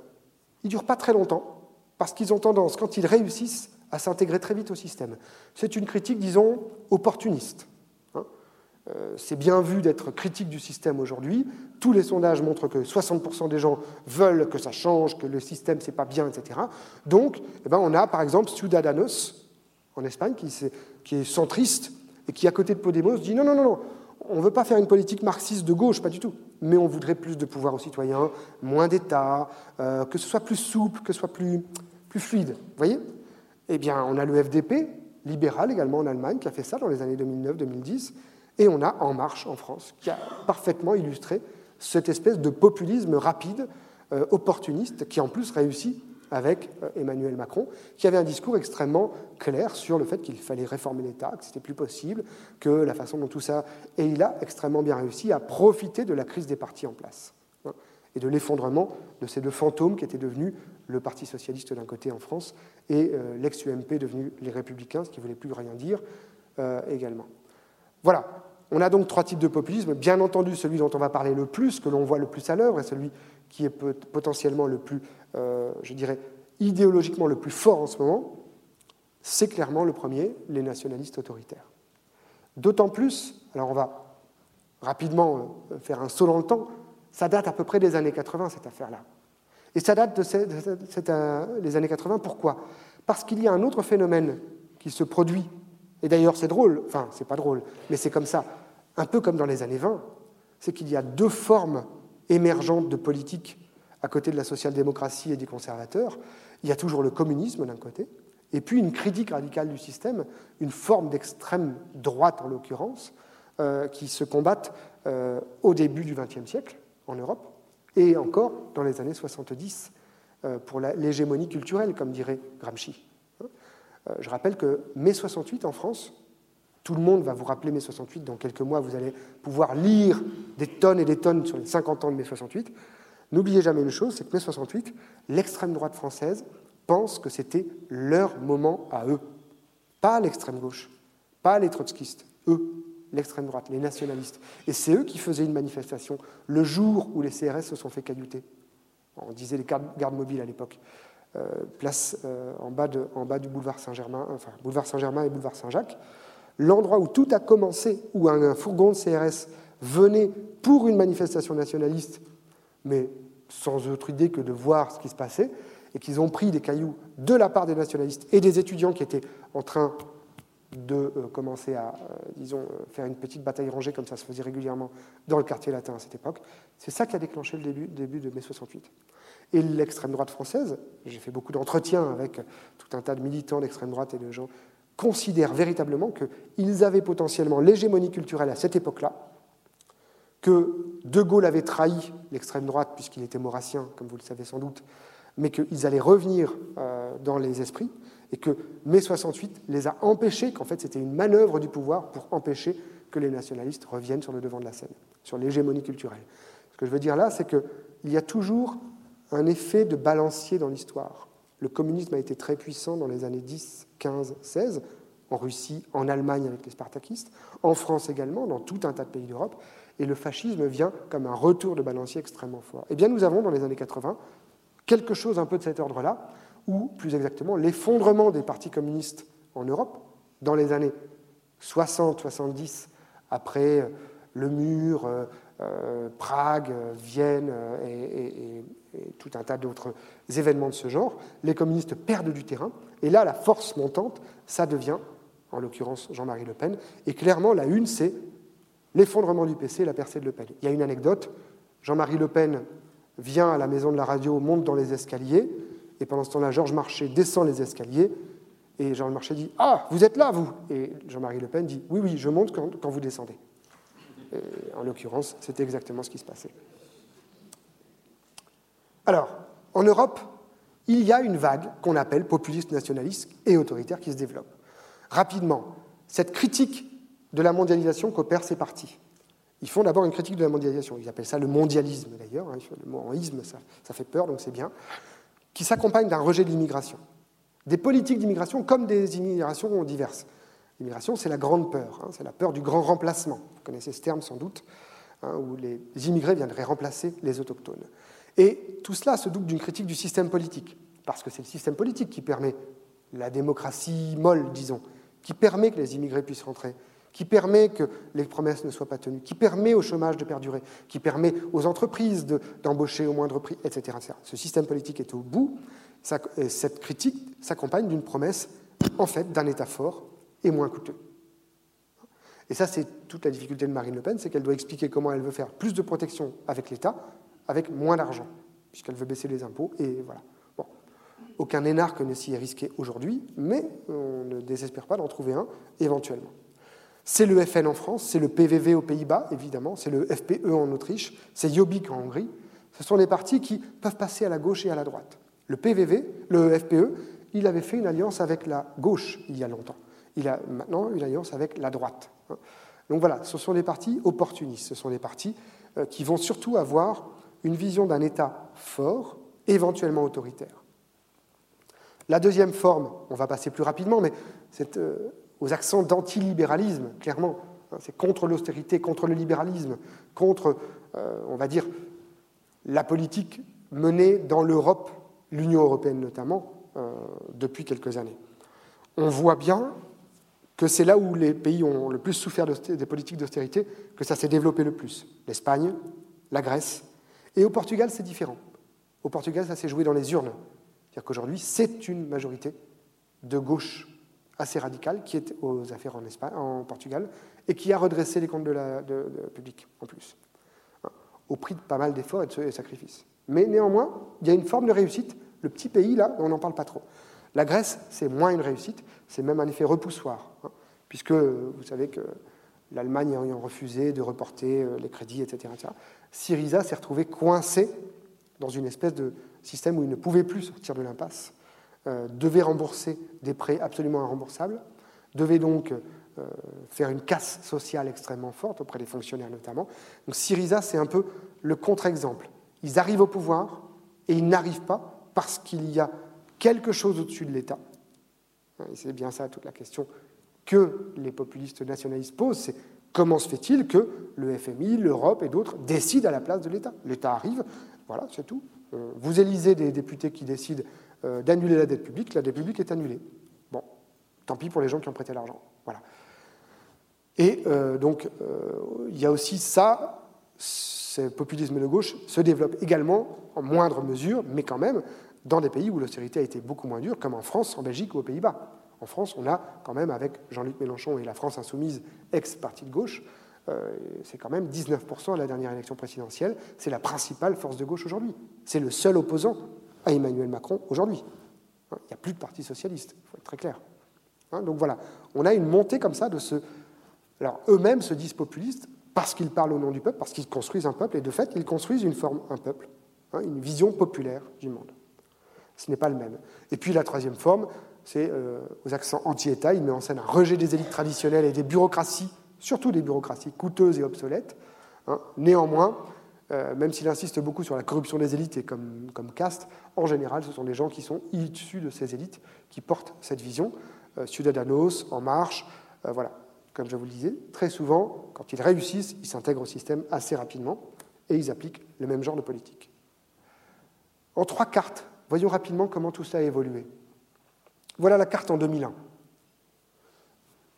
ils ne durent pas très longtemps, parce qu'ils ont tendance, quand ils réussissent, à s'intégrer très vite au système. C'est une critique, disons, opportuniste. Hein. Euh, c'est bien vu d'être critique du système aujourd'hui. Tous les sondages montrent que 60% des gens veulent que ça change, que le système, c'est pas bien, etc. Donc, eh ben, on a par exemple Ciudadanos, en Espagne, qui, qui est centriste et qui, à côté de Podemos, dit non, non, non, non, on ne veut pas faire une politique marxiste de gauche, pas du tout, mais on voudrait plus de pouvoir aux citoyens, moins d'État, euh, que ce soit plus souple, que ce soit plus, plus fluide. Vous voyez? Eh bien, on a le FDP, libéral également en Allemagne, qui a fait ça dans les années 2009-2010, et on a En Marche en France, qui a parfaitement illustré cette espèce de populisme rapide, euh, opportuniste, qui en plus réussit avec euh, Emmanuel Macron, qui avait un discours extrêmement clair sur le fait qu'il fallait réformer l'État, que c'était plus possible, que la façon dont tout ça. Et il a extrêmement bien réussi à profiter de la crise des partis en place hein, et de l'effondrement de ces deux fantômes qui étaient devenus le Parti socialiste d'un côté en France et euh, l'ex-UMP devenu les Républicains, ce qui ne voulait plus rien dire euh, également. Voilà. On a donc trois types de populisme. Bien entendu, celui dont on va parler le plus, que l'on voit le plus à l'œuvre, est celui qui est potentiellement le plus, euh, je dirais, idéologiquement le plus fort en ce moment, c'est clairement le premier, les nationalistes autoritaires. D'autant plus, alors on va rapidement euh, faire un saut dans le temps, ça date à peu près des années 80, cette affaire-là. Et ça date de, euh, les années 80, pourquoi? Parce qu'il y a un autre phénomène qui se produit, et d'ailleurs c'est drôle, enfin c'est pas drôle, mais c'est comme ça, un peu comme dans les années 20, c'est qu'il y a deux formes émergente de politique à côté de la social-démocratie et des conservateurs, il y a toujours le communisme d'un côté, et puis une critique radicale du système, une forme d'extrême droite en l'occurrence, euh, qui se combattent euh, au début du XXe siècle en Europe, et encore dans les années 70 euh, pour l'hégémonie culturelle, comme dirait Gramsci. Je rappelle que mai 68 en France, tout le monde va vous rappeler mai 68. Dans quelques mois, vous allez pouvoir lire des tonnes et des tonnes sur les 50 ans de mai 68. N'oubliez jamais une chose, c'est que mai 68, l'extrême droite française pense que c'était leur moment à eux. Pas l'extrême gauche, pas les trotskistes, eux, l'extrême droite, les nationalistes. Et c'est eux qui faisaient une manifestation le jour où les CRS se sont fait caillouter. On disait les gardes mobiles à l'époque. Euh, place euh, en, bas en, bas du boulevard Saint-Germain, enfin boulevard Saint-Germain et boulevard Saint-Jacques l'endroit où tout a commencé, où un, fourgon de CRS venait pour une manifestation nationaliste, mais sans autre idée que de voir ce qui se passait, et qu'ils ont pris des cailloux de la part des nationalistes et des étudiants qui étaient en train de euh, commencer à, euh, disons, euh, faire une petite bataille rangée comme ça se faisait régulièrement dans le quartier latin à cette époque. C'est ça qui a déclenché le début, début de mai 68. Et l'extrême droite française, j'ai fait beaucoup d'entretiens avec tout un tas de militants d'extrême droite et de gens considèrent véritablement qu'ils avaient potentiellement l'hégémonie culturelle à cette époque-là, que De Gaulle avait trahi l'extrême droite puisqu'il était maurassien, comme vous le savez sans doute, mais qu'ils allaient revenir euh, dans les esprits, et que mai 68 les a empêchés, qu'en fait c'était une manœuvre du pouvoir pour empêcher que les nationalistes reviennent sur le devant de la scène, sur l'hégémonie culturelle. Ce que je veux dire là, c'est qu'il y a toujours un effet de balancier dans l'histoire. Le communisme a été très puissant dans les années 10, 15, 16, en Russie, en Allemagne avec les spartakistes, en France également, dans tout un tas de pays d'Europe, et le fascisme vient comme un retour de balancier extrêmement fort. Eh bien, nous avons dans les années 80 quelque chose un peu de cet ordre-là, ou plus exactement l'effondrement des partis communistes en Europe dans les années 60-70, après euh, le mur, euh, euh, Prague, Vienne et tout un tas d'autres événements de ce genre, les communistes perdent du terrain, et là, la force montante, ça devient, en l'occurrence Jean-Marie Le Pen, et clairement, la une, c'est l'effondrement du PC, la percée de Le Pen. Il y a une anecdote, Jean-Marie Le Pen vient à la maison de la radio, monte dans les escaliers, et pendant ce temps-là, Georges Marchais descend les escaliers, et Georges Marchais dit Ah, vous êtes là, vous Et Jean-Marie Le Pen dit Oui, oui, je monte quand, vous descendez. Et en l'occurrence, c'était exactement ce qui se passait. Alors, en Europe, il y a une vague qu'on appelle populiste nationaliste et autoritaire qui se développe. Rapidement, cette critique de la mondialisation qu'opèrent ces partis. Ils font d'abord une critique de la mondialisation. Ils appellent ça le mondialisme d'ailleurs. Hein. Le mot isme, ça, ça fait peur, donc c'est bien. Qui s'accompagne d'un rejet de l'immigration. Des politiques d'immigration comme des immigrations diverses. L'immigration, c'est la grande peur. Hein. C'est la peur du grand remplacement. Vous connaissez ce terme sans doute, hein, où les immigrés viendraient remplacer les autochtones. Et tout cela se double d'une critique du système politique, parce que c'est le système politique qui permet la démocratie molle, disons, qui permet que les immigrés puissent rentrer, qui permet que les promesses ne soient pas tenues, qui permet au chômage de perdurer, qui permet aux entreprises d'embaucher au moindre prix, etc., Ce système politique est au bout. cette critique s'accompagne d'une promesse, en fait, d'un État fort et moins coûteux. Et ça, c'est toute la difficulté de Marine Le Pen, c'est qu'elle doit expliquer comment elle veut faire plus de protection avec l'État, avec moins d'argent, puisqu'elle veut baisser les impôts, et voilà. Aucun énarque ne s'y est risqué aujourd'hui, mais on ne désespère pas d'en trouver un éventuellement. C'est le FN en France, c'est le PVV aux Pays-Bas, évidemment, c'est le FPE en Autriche, c'est Jobbik en Hongrie. Ce sont des partis qui peuvent passer à la gauche et à la droite. Le PVV, le FPE, il avait fait une alliance avec la gauche il y a longtemps. Il a maintenant une alliance avec la droite. Donc voilà, ce sont des partis opportunistes, ce sont des partis euh, qui vont surtout avoir une vision d'un État fort, éventuellement autoritaire. La deuxième forme, on va passer plus rapidement, mais c'est euh, aux accents d'antilibéralisme, clairement. Hein, c'est contre l'austérité, contre le libéralisme, contre, euh, on va dire, la politique menée dans l'Europe, l'Union européenne notamment, euh, depuis quelques années. On voit bien que c'est là où les pays ont le plus souffert des politiques d'austérité que ça s'est développé le plus. L'Espagne, la Grèce. Et au Portugal, c'est différent. Au Portugal, ça s'est joué dans les urnes. C'est-à-dire qu'aujourd'hui, c'est une majorité de gauche assez radicale qui est aux affaires en, Portugal et qui a redressé les comptes de la, de, public en plus, hein, au prix de pas mal d'efforts et de sacrifices. Mais néanmoins, il y a une forme de réussite. Le petit pays, là, on n'en parle pas trop. La Grèce, c'est moins une réussite, c'est même un effet repoussoir, hein, puisque vous savez que l'Allemagne ayant refusé de reporter euh, les crédits, etc., etc. Syriza s'est retrouvé coincé dans une espèce de système où il ne pouvait plus sortir de l'impasse, euh, devait rembourser des prêts absolument irremboursables, devait donc euh, faire une casse sociale extrêmement forte auprès des fonctionnaires notamment. Donc Syriza, c'est un peu le contre-exemple. Ils arrivent au pouvoir et ils n'arrivent pas parce qu'il y a quelque chose au-dessus de l'État. C'est bien ça toute la question que les populistes nationalistes posent, c'est comment se fait-il que le FMI, l'Europe et d'autres décident à la place de l'État? L'État arrive, voilà, c'est tout. Euh, vous élisez des députés qui décident euh, d'annuler la dette publique, la dette publique est annulée. Bon, tant pis pour les gens qui ont prêté l'argent. Voilà. Et euh, donc, il y a aussi ça, ce populisme de gauche se développe également, en moindre mesure, mais quand même, dans des pays où l'austérité a été beaucoup moins dure, comme en France, en Belgique ou aux Pays-Bas. En France, on a quand même, avec Jean-Luc Mélenchon et la France insoumise, ex-parti de gauche, euh, c'est quand même 19% à la dernière élection présidentielle. C'est la principale force de gauche aujourd'hui. C'est le seul opposant à Emmanuel Macron aujourd'hui. Hein, il n'y a plus de parti socialiste, il faut être très clair. Hein, donc voilà, on a une montée comme ça de ce. Alors eux-mêmes se disent populistes parce qu'ils parlent au nom du peuple, parce qu'ils construisent un peuple, et de fait, ils construisent une forme, un peuple, hein, une vision populaire du monde. Ce n'est pas le même. Et puis la troisième forme, c'est euh, aux accents anti-État, il met en scène un rejet des élites traditionnelles et des bureaucraties surtout des bureaucraties coûteuses et obsolètes. Hein. Néanmoins, euh, même s'il insiste beaucoup sur la corruption des élites et comme, comme, caste, en général, ce sont des gens qui sont issus de ces élites qui portent cette vision. Euh, Ciudadanos, En Marche, euh, voilà. Comme je vous le disais, très souvent, quand ils réussissent, ils s'intègrent au système assez rapidement et ils appliquent le même genre de politique. En trois cartes, voyons rapidement comment tout ça a évolué. Voilà la carte en 2001.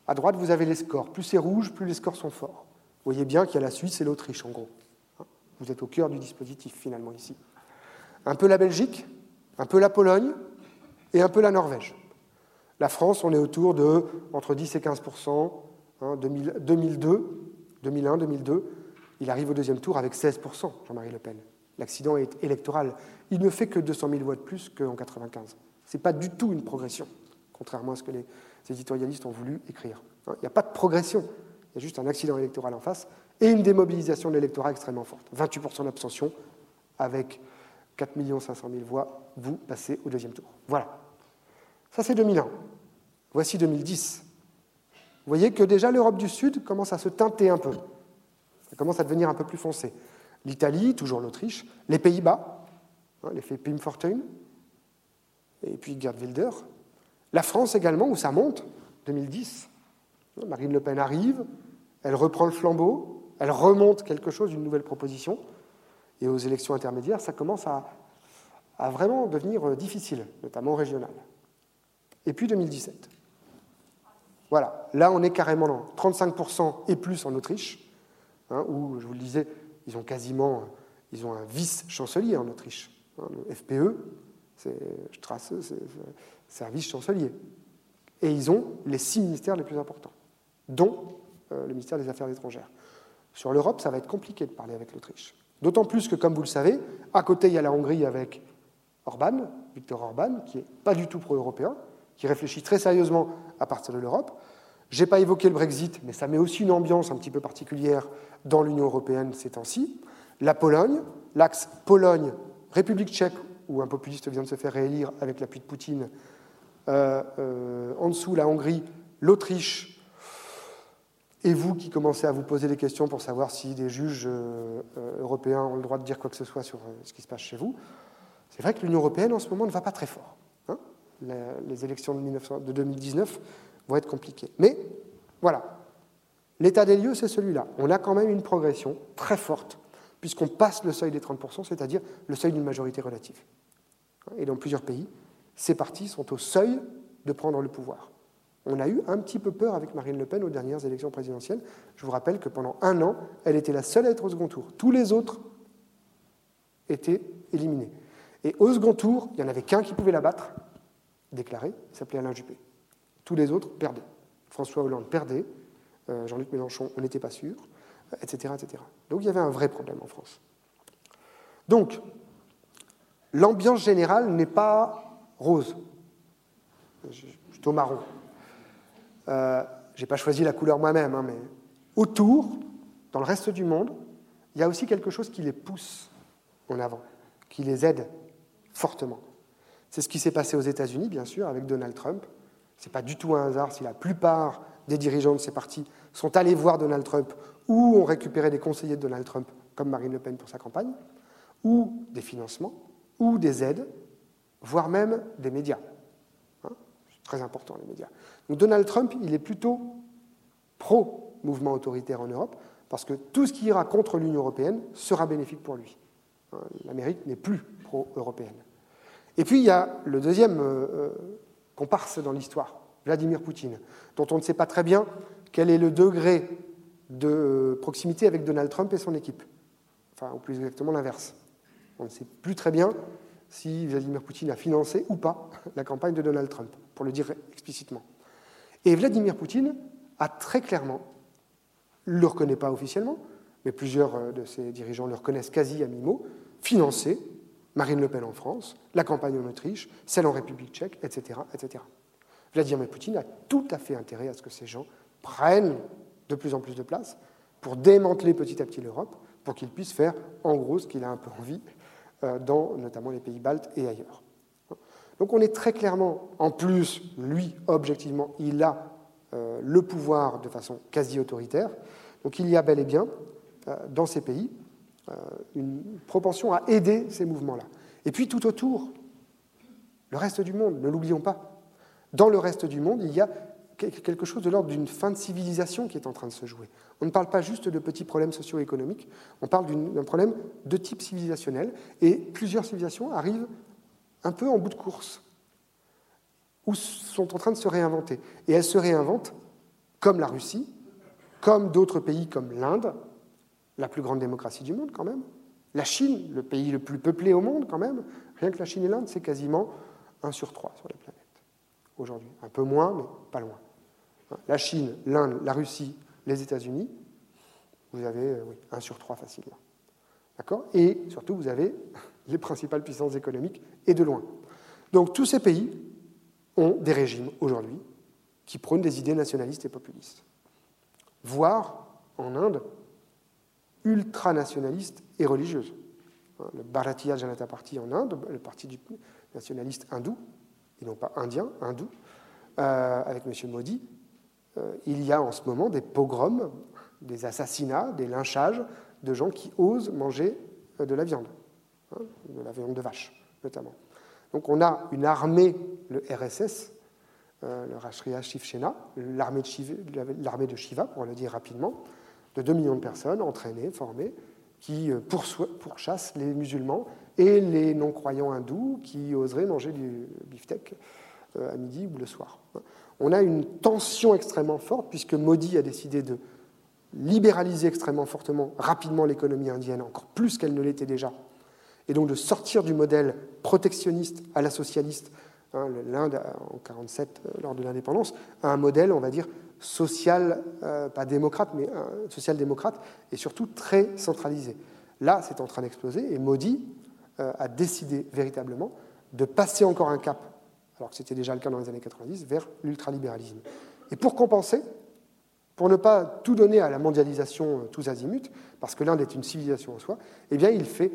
À droite, vous avez les scores. Plus c'est rouge, plus les scores sont forts. Vous voyez bien qu'il y a la Suisse et l'Autriche, en gros. Vous êtes au cœur du dispositif, finalement, ici. Un peu la Belgique, un peu la Pologne et un peu la Norvège. La France, on est autour de entre 10 et 15% hein, 2002, 2001, 2002. Il arrive au deuxième tour avec 16% Jean-Marie Le Pen. L'accident est électoral. Il ne fait que 200 000 voix de plus qu'en 95. Ce n'est pas du tout une progression, contrairement à ce que les éditorialistes ont voulu écrire. Hein, il n'y a pas de progression, il y a juste un accident électoral en face et une démobilisation de l'électorat extrêmement forte. 28% d'abstention avec 4 500 000 voix, vous passez au deuxième tour. Voilà. Ça, c'est 2001. Voici 2010. Vous voyez que déjà l'Europe du Sud commence à se teinter un peu. Ça commence à devenir un peu plus foncé. L'Italie, toujours l'Autriche, les Pays-Bas, hein, l'effet Pimfortuin, et puis Gerd Wilder. La France également, où ça monte, 2010. Marine Le Pen arrive, elle reprend le flambeau, elle remonte quelque chose, une nouvelle proposition, et aux élections intermédiaires, ça commence à, vraiment devenir euh, difficile, notamment régional. Et puis 2017. Voilà, là on est carrément dans 35% et plus en Autriche, hein, où, je vous le disais, ils ont quasiment ils ont un vice-chancelier en Autriche. Hein, le FPE, c'est un vice-chancelier. Et ils ont les six ministères les plus importants, dont euh, le ministère des Affaires étrangères. Sur l'Europe, ça va être compliqué de parler avec l'Autriche. D'autant plus que, comme vous le savez, à côté, il y a la Hongrie avec Orban, Viktor Orban, qui n'est pas du tout pro-européen, qui réfléchit très sérieusement à partir de l'Europe. Je n'ai pas évoqué le Brexit, mais ça met aussi une ambiance un petit peu particulière dans l'Union européenne ces temps-ci. La Pologne, l'axe Pologne-République tchèque, où un populiste vient de se faire réélire avec l'appui de Poutine. Euh, euh, en dessous, la Hongrie, l'Autriche, et vous qui commencez à vous poser des questions pour savoir si des juges euh, européens ont le droit de dire quoi que ce soit sur ce qui se passe chez vous, c'est vrai que l'Union européenne en ce moment ne va pas très fort. Hein. les élections de 2019 vont être compliquées. Mais voilà, l'état des lieux, c'est celui-là. On a quand même une progression très forte, puisqu'on passe le seuil des 30%, c'est-à-dire le seuil d'une majorité relative. Et dans plusieurs pays, ces partis sont au seuil de prendre le pouvoir. On a eu un petit peu peur avec Marine Le Pen aux dernières élections présidentielles. Je vous rappelle que pendant un an, elle était la seule à être au second tour. Tous les autres étaient éliminés. Et au second tour, il n'y en avait qu'un qui pouvait la battre, déclaré, il s'appelait Alain Juppé. Tous les autres perdaient. François Hollande perdait, euh, Jean-Luc Mélenchon, on n'était pas sûr, etc., etc. Donc il y avait un vrai problème en France. Donc, l'ambiance générale n'est pas rose, plutôt marron. Euh, je pas choisi la couleur moi-même, hein, mais autour, dans le reste du monde, il y a aussi quelque chose qui les pousse en avant, qui les aide fortement. C'est ce qui s'est passé aux États-Unis, bien sûr, avec Donald Trump. Ce n'est pas du tout un hasard si la plupart des dirigeants de ces partis sont allés voir Donald Trump ou ont récupéré des conseillers de Donald Trump, comme Marine Le Pen pour sa campagne, ou des financements, ou des aides, voire même des médias. Hein C'est très important, les médias. Donc Donald Trump, il est plutôt pro-mouvement autoritaire en Europe, parce que tout ce qui ira contre l'Union européenne sera bénéfique pour lui. Hein, L'Amérique n'est plus pro-européenne. Et puis il y a le deuxième euh, euh, comparse dans l'histoire, Vladimir Poutine, dont on ne sait pas très bien quel est le degré de euh, proximité avec Donald Trump et son équipe. Enfin, ou plus exactement l'inverse. On ne sait plus très bien si Vladimir Poutine a financé ou pas la campagne de Donald Trump, pour le dire explicitement. Et Vladimir Poutine a très clairement, ne le reconnaît pas officiellement, mais plusieurs de ses dirigeants le reconnaissent quasi à mi-mot, financé Marine Le Pen en France, la campagne en Autriche, celle en République tchèque, etc., etc. Vladimir Poutine a tout à fait intérêt à ce que ces gens prennent de plus en plus de place pour démanteler petit à petit l'Europe, pour qu'il puisse faire en gros ce qu'il a un peu envie euh, dans notamment les pays baltes et ailleurs. Donc on est très clairement, en plus, lui, objectivement, il a euh, le pouvoir de façon quasi autoritaire. Donc il y a bel et bien, euh, dans ces pays, une propension à aider ces mouvements-là. Et puis tout autour, le reste du monde, ne l'oublions pas. Dans le reste du monde, il y a quelque chose de l'ordre d'une fin de civilisation qui est en train de se jouer. On ne parle pas juste de petits problèmes socio-économiques, on parle d'un problème de type civilisationnel, et plusieurs civilisations arrivent un peu en bout de course, ou sont en train de se réinventer. Et elles se réinventent comme la Russie, comme d'autres pays comme l'Inde, la plus grande démocratie du monde quand même, la Chine, le pays le plus peuplé au monde quand même, rien que la Chine et l'Inde, c'est quasiment 1 sur 3 sur la planète aujourd'hui. Un peu moins, mais pas loin. La Chine, l'Inde, la Russie, les États-Unis, vous avez euh, oui, 1 sur 3 facilement. D'accord? Et surtout, vous avez les principales puissances économiques et de loin. Donc tous ces pays ont des régimes aujourd'hui qui prônent des idées nationalistes et populistes. Voire, en Inde, ultranationalistes et religieuses. Le Bharatiya Janata Party en Inde, le parti du nationaliste hindou, et non pas indien, hindou, euh, avec M. Modi, il y a en ce moment des pogroms, des assassinats, des lynchages de gens qui osent manger de la viande, hein, de la viande de vache notamment. Donc on a une armée, le RSS, euh, le Rashtriya Shivsena, l'armée de, de, Shiva, pour le dire rapidement, de 2 millions de personnes entraînées, formées, qui euh, pourchassent les musulmans et les non-croyants hindous qui oseraient manger du beefsteak euh, à midi ou le soir. On a une tension extrêmement forte puisque Modi a décidé de libéraliser extrêmement fortement, rapidement l'économie indienne, encore plus qu'elle ne l'était déjà, et donc de sortir du modèle protectionniste à la socialiste, hein, l'Inde en 1947, euh, lors de l'indépendance, à un modèle, on va dire, social, euh, pas démocrate, mais social-démocrate, et surtout très centralisé. Là, c'est en train d'exploser, et Modi euh, a décidé véritablement de passer encore un cap, alors que c'était déjà le cas dans les années 90, vers l'ultralibéralisme. Et pour compenser, pour ne pas tout donner à la mondialisation tous azimuts, parce que l'Inde est une civilisation en soi, eh bien, il fait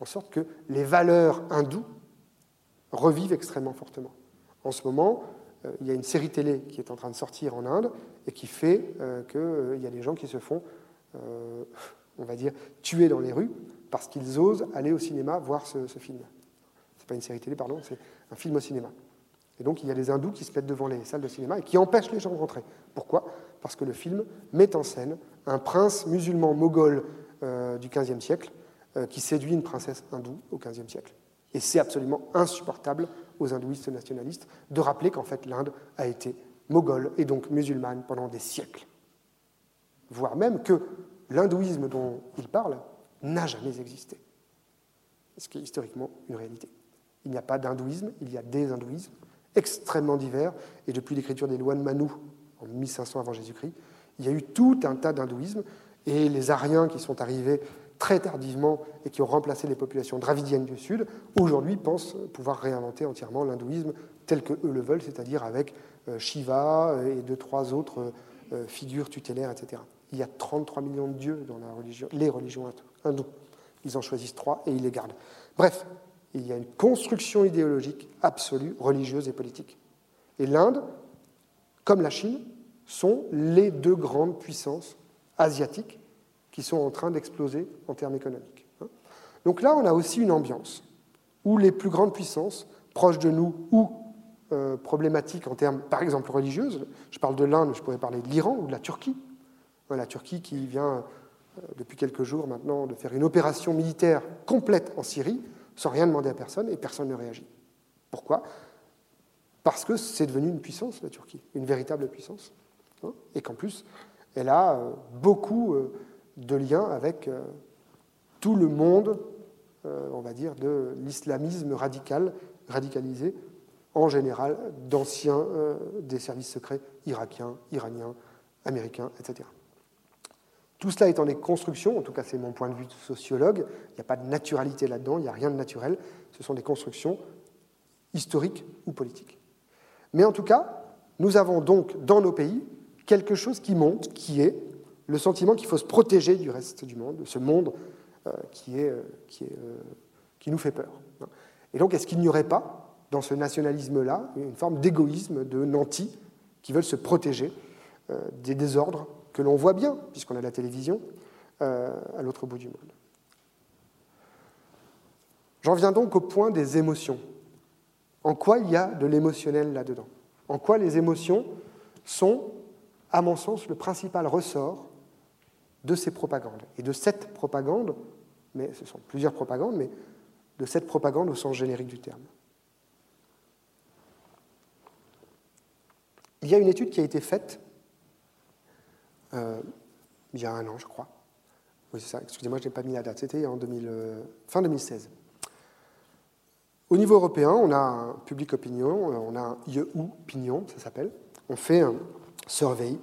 en sorte que les valeurs hindoues revivent extrêmement fortement. En ce moment, euh, il y a une série télé qui est en train de sortir en Inde et qui fait euh, qu'il euh, y a des gens qui se font, on va dire, tuer dans les rues parce qu'ils osent aller au cinéma voir ce, film. Ce n'est pas une série télé, pardon, c'est un film au cinéma. Et donc il y a des hindous qui se mettent devant les salles de cinéma et qui empêchent les gens de rentrer. Pourquoi? Parce que le film met en scène un prince musulman moghol du XVe siècle euh, qui séduit une princesse hindoue au XVe siècle. Et c'est absolument insupportable aux hindouistes nationalistes de rappeler qu'en fait l'Inde a été moghole et donc musulmane pendant des siècles. Voire même que l'hindouisme dont il parle n'a jamais existé. Ce qui est historiquement une réalité. Il n'y a pas d'hindouisme, il y a des hindouismes extrêmement divers. Et depuis l'écriture des lois de Manu en 1500 avant Jésus-Christ, il y a eu tout un tas d'hindouismes. Et les Aryens qui sont arrivés très tardivement et qui ont remplacé les populations dravidiennes du Sud, aujourd'hui pensent pouvoir réinventer entièrement l'hindouisme tel que eux le veulent, c'est-à-dire avec euh, Shiva et deux, trois autres euh, figures tutélaires, etc. Il y a 33 millions de dieux dans la religion, les religions hindoues. Ils en choisissent trois et ils les gardent. Bref, il y a une construction idéologique absolue, religieuse et politique. Et l'Inde, comme la Chine, sont les deux grandes puissances asiatiques qui sont en train d'exploser en termes économiques. Donc là, on a aussi une ambiance où les plus grandes puissances, proches de nous ou euh, problématiques en termes, par exemple, religieuses, je parle de l'Inde, je pourrais parler de l'Iran ou de la Turquie, la Turquie qui vient euh, depuis quelques jours maintenant de faire une opération militaire complète en Syrie, sans rien demander à personne, et personne ne réagit. Pourquoi? Parce que c'est devenu une puissance, la Turquie, une véritable puissance, hein, et qu'en plus, elle a euh, beaucoup de lien avec euh, tout le monde, euh, on va dire, de l'islamisme radical, radicalisé, en général, d'anciens euh, des services secrets irakiens, iraniens, américains, etc. Tout cela étant des constructions, en tout cas c'est mon point de vue de sociologue, il n'y a pas de naturalité là-dedans, il n'y a rien de naturel, ce sont des constructions historiques ou politiques. Mais en tout cas, nous avons donc dans nos pays quelque chose qui monte, qui est le sentiment qu'il faut se protéger du reste du monde, de ce monde euh, euh, euh, qui, nous fait peur. Et donc, est-ce qu'il n'y aurait pas, dans ce nationalisme-là, une forme d'égoïsme, de nantis, qui veulent se protéger des désordres que l'on voit bien, puisqu'on a la télévision, à l'autre bout du monde J'en viens donc au point des émotions. En quoi il y a de l'émotionnel là-dedans? En quoi les émotions sont, à mon sens, le principal ressort de ces propagandes. Et de cette propagande, mais ce sont plusieurs propagandes, mais de cette propagande au sens générique du terme. Il y a une étude qui a été faite euh, il y a un an, je crois. Oui, c'est ça, excusez-moi, je n'ai pas mis la date, c'était en euh, fin 2016. Au niveau européen, on a un public opinion, on a un IEU opinion, ça s'appelle. On fait un survey,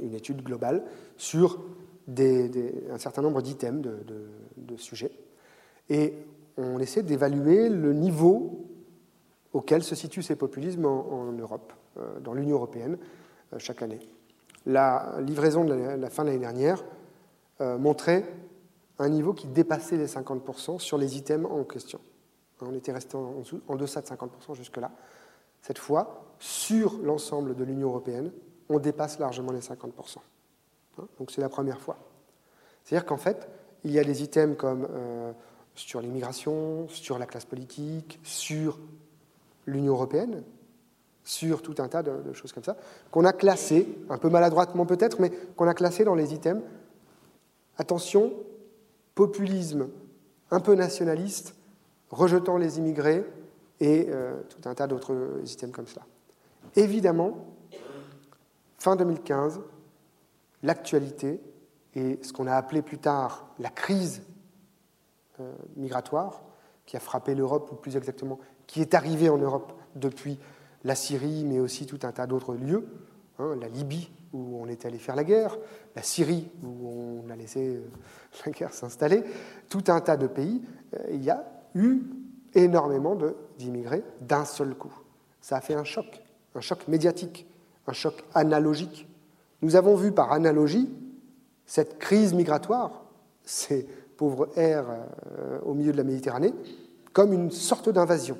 une étude globale sur un certain nombre d'items, de, sujets, et on essaie d'évaluer le niveau auquel se situent ces populismes en, Europe, euh, dans l'Union européenne, euh, chaque année. La livraison de la, fin de l'année dernière euh, montrait un niveau qui dépassait les 50% sur les items en question. On était resté en, en deçà de 50% jusque-là. Cette fois, sur l'ensemble de l'Union européenne, on dépasse largement les 50%. Hein, donc c'est la première fois. C'est-à-dire qu'en fait, il y a des items comme euh, sur l'immigration, sur la classe politique, sur l'Union européenne, sur tout un tas de, choses comme ça, qu'on a classés, un peu maladroitement peut-être, mais qu'on a classés dans les items. Attention, populisme un peu nationaliste, rejetant les immigrés et euh, tout un tas d'autres items comme ça. Évidemment, fin 2015, l'actualité et ce qu'on a appelé plus tard la crise euh, migratoire, qui a frappé l'Europe, ou plus exactement, qui est arrivée en Europe depuis la Syrie, mais aussi tout un tas d'autres lieux, hein, la Libye, où on est allé faire la guerre, la Syrie, où on a laissé euh, la guerre s'installer, tout un tas de pays, euh, il y a eu énormément d'immigrés d'un seul coup. Ça a fait un choc, un choc médiatique, un choc analogique. Nous avons vu par analogie cette crise migratoire, ces pauvres airs euh, au milieu de la Méditerranée, comme une sorte d'invasion,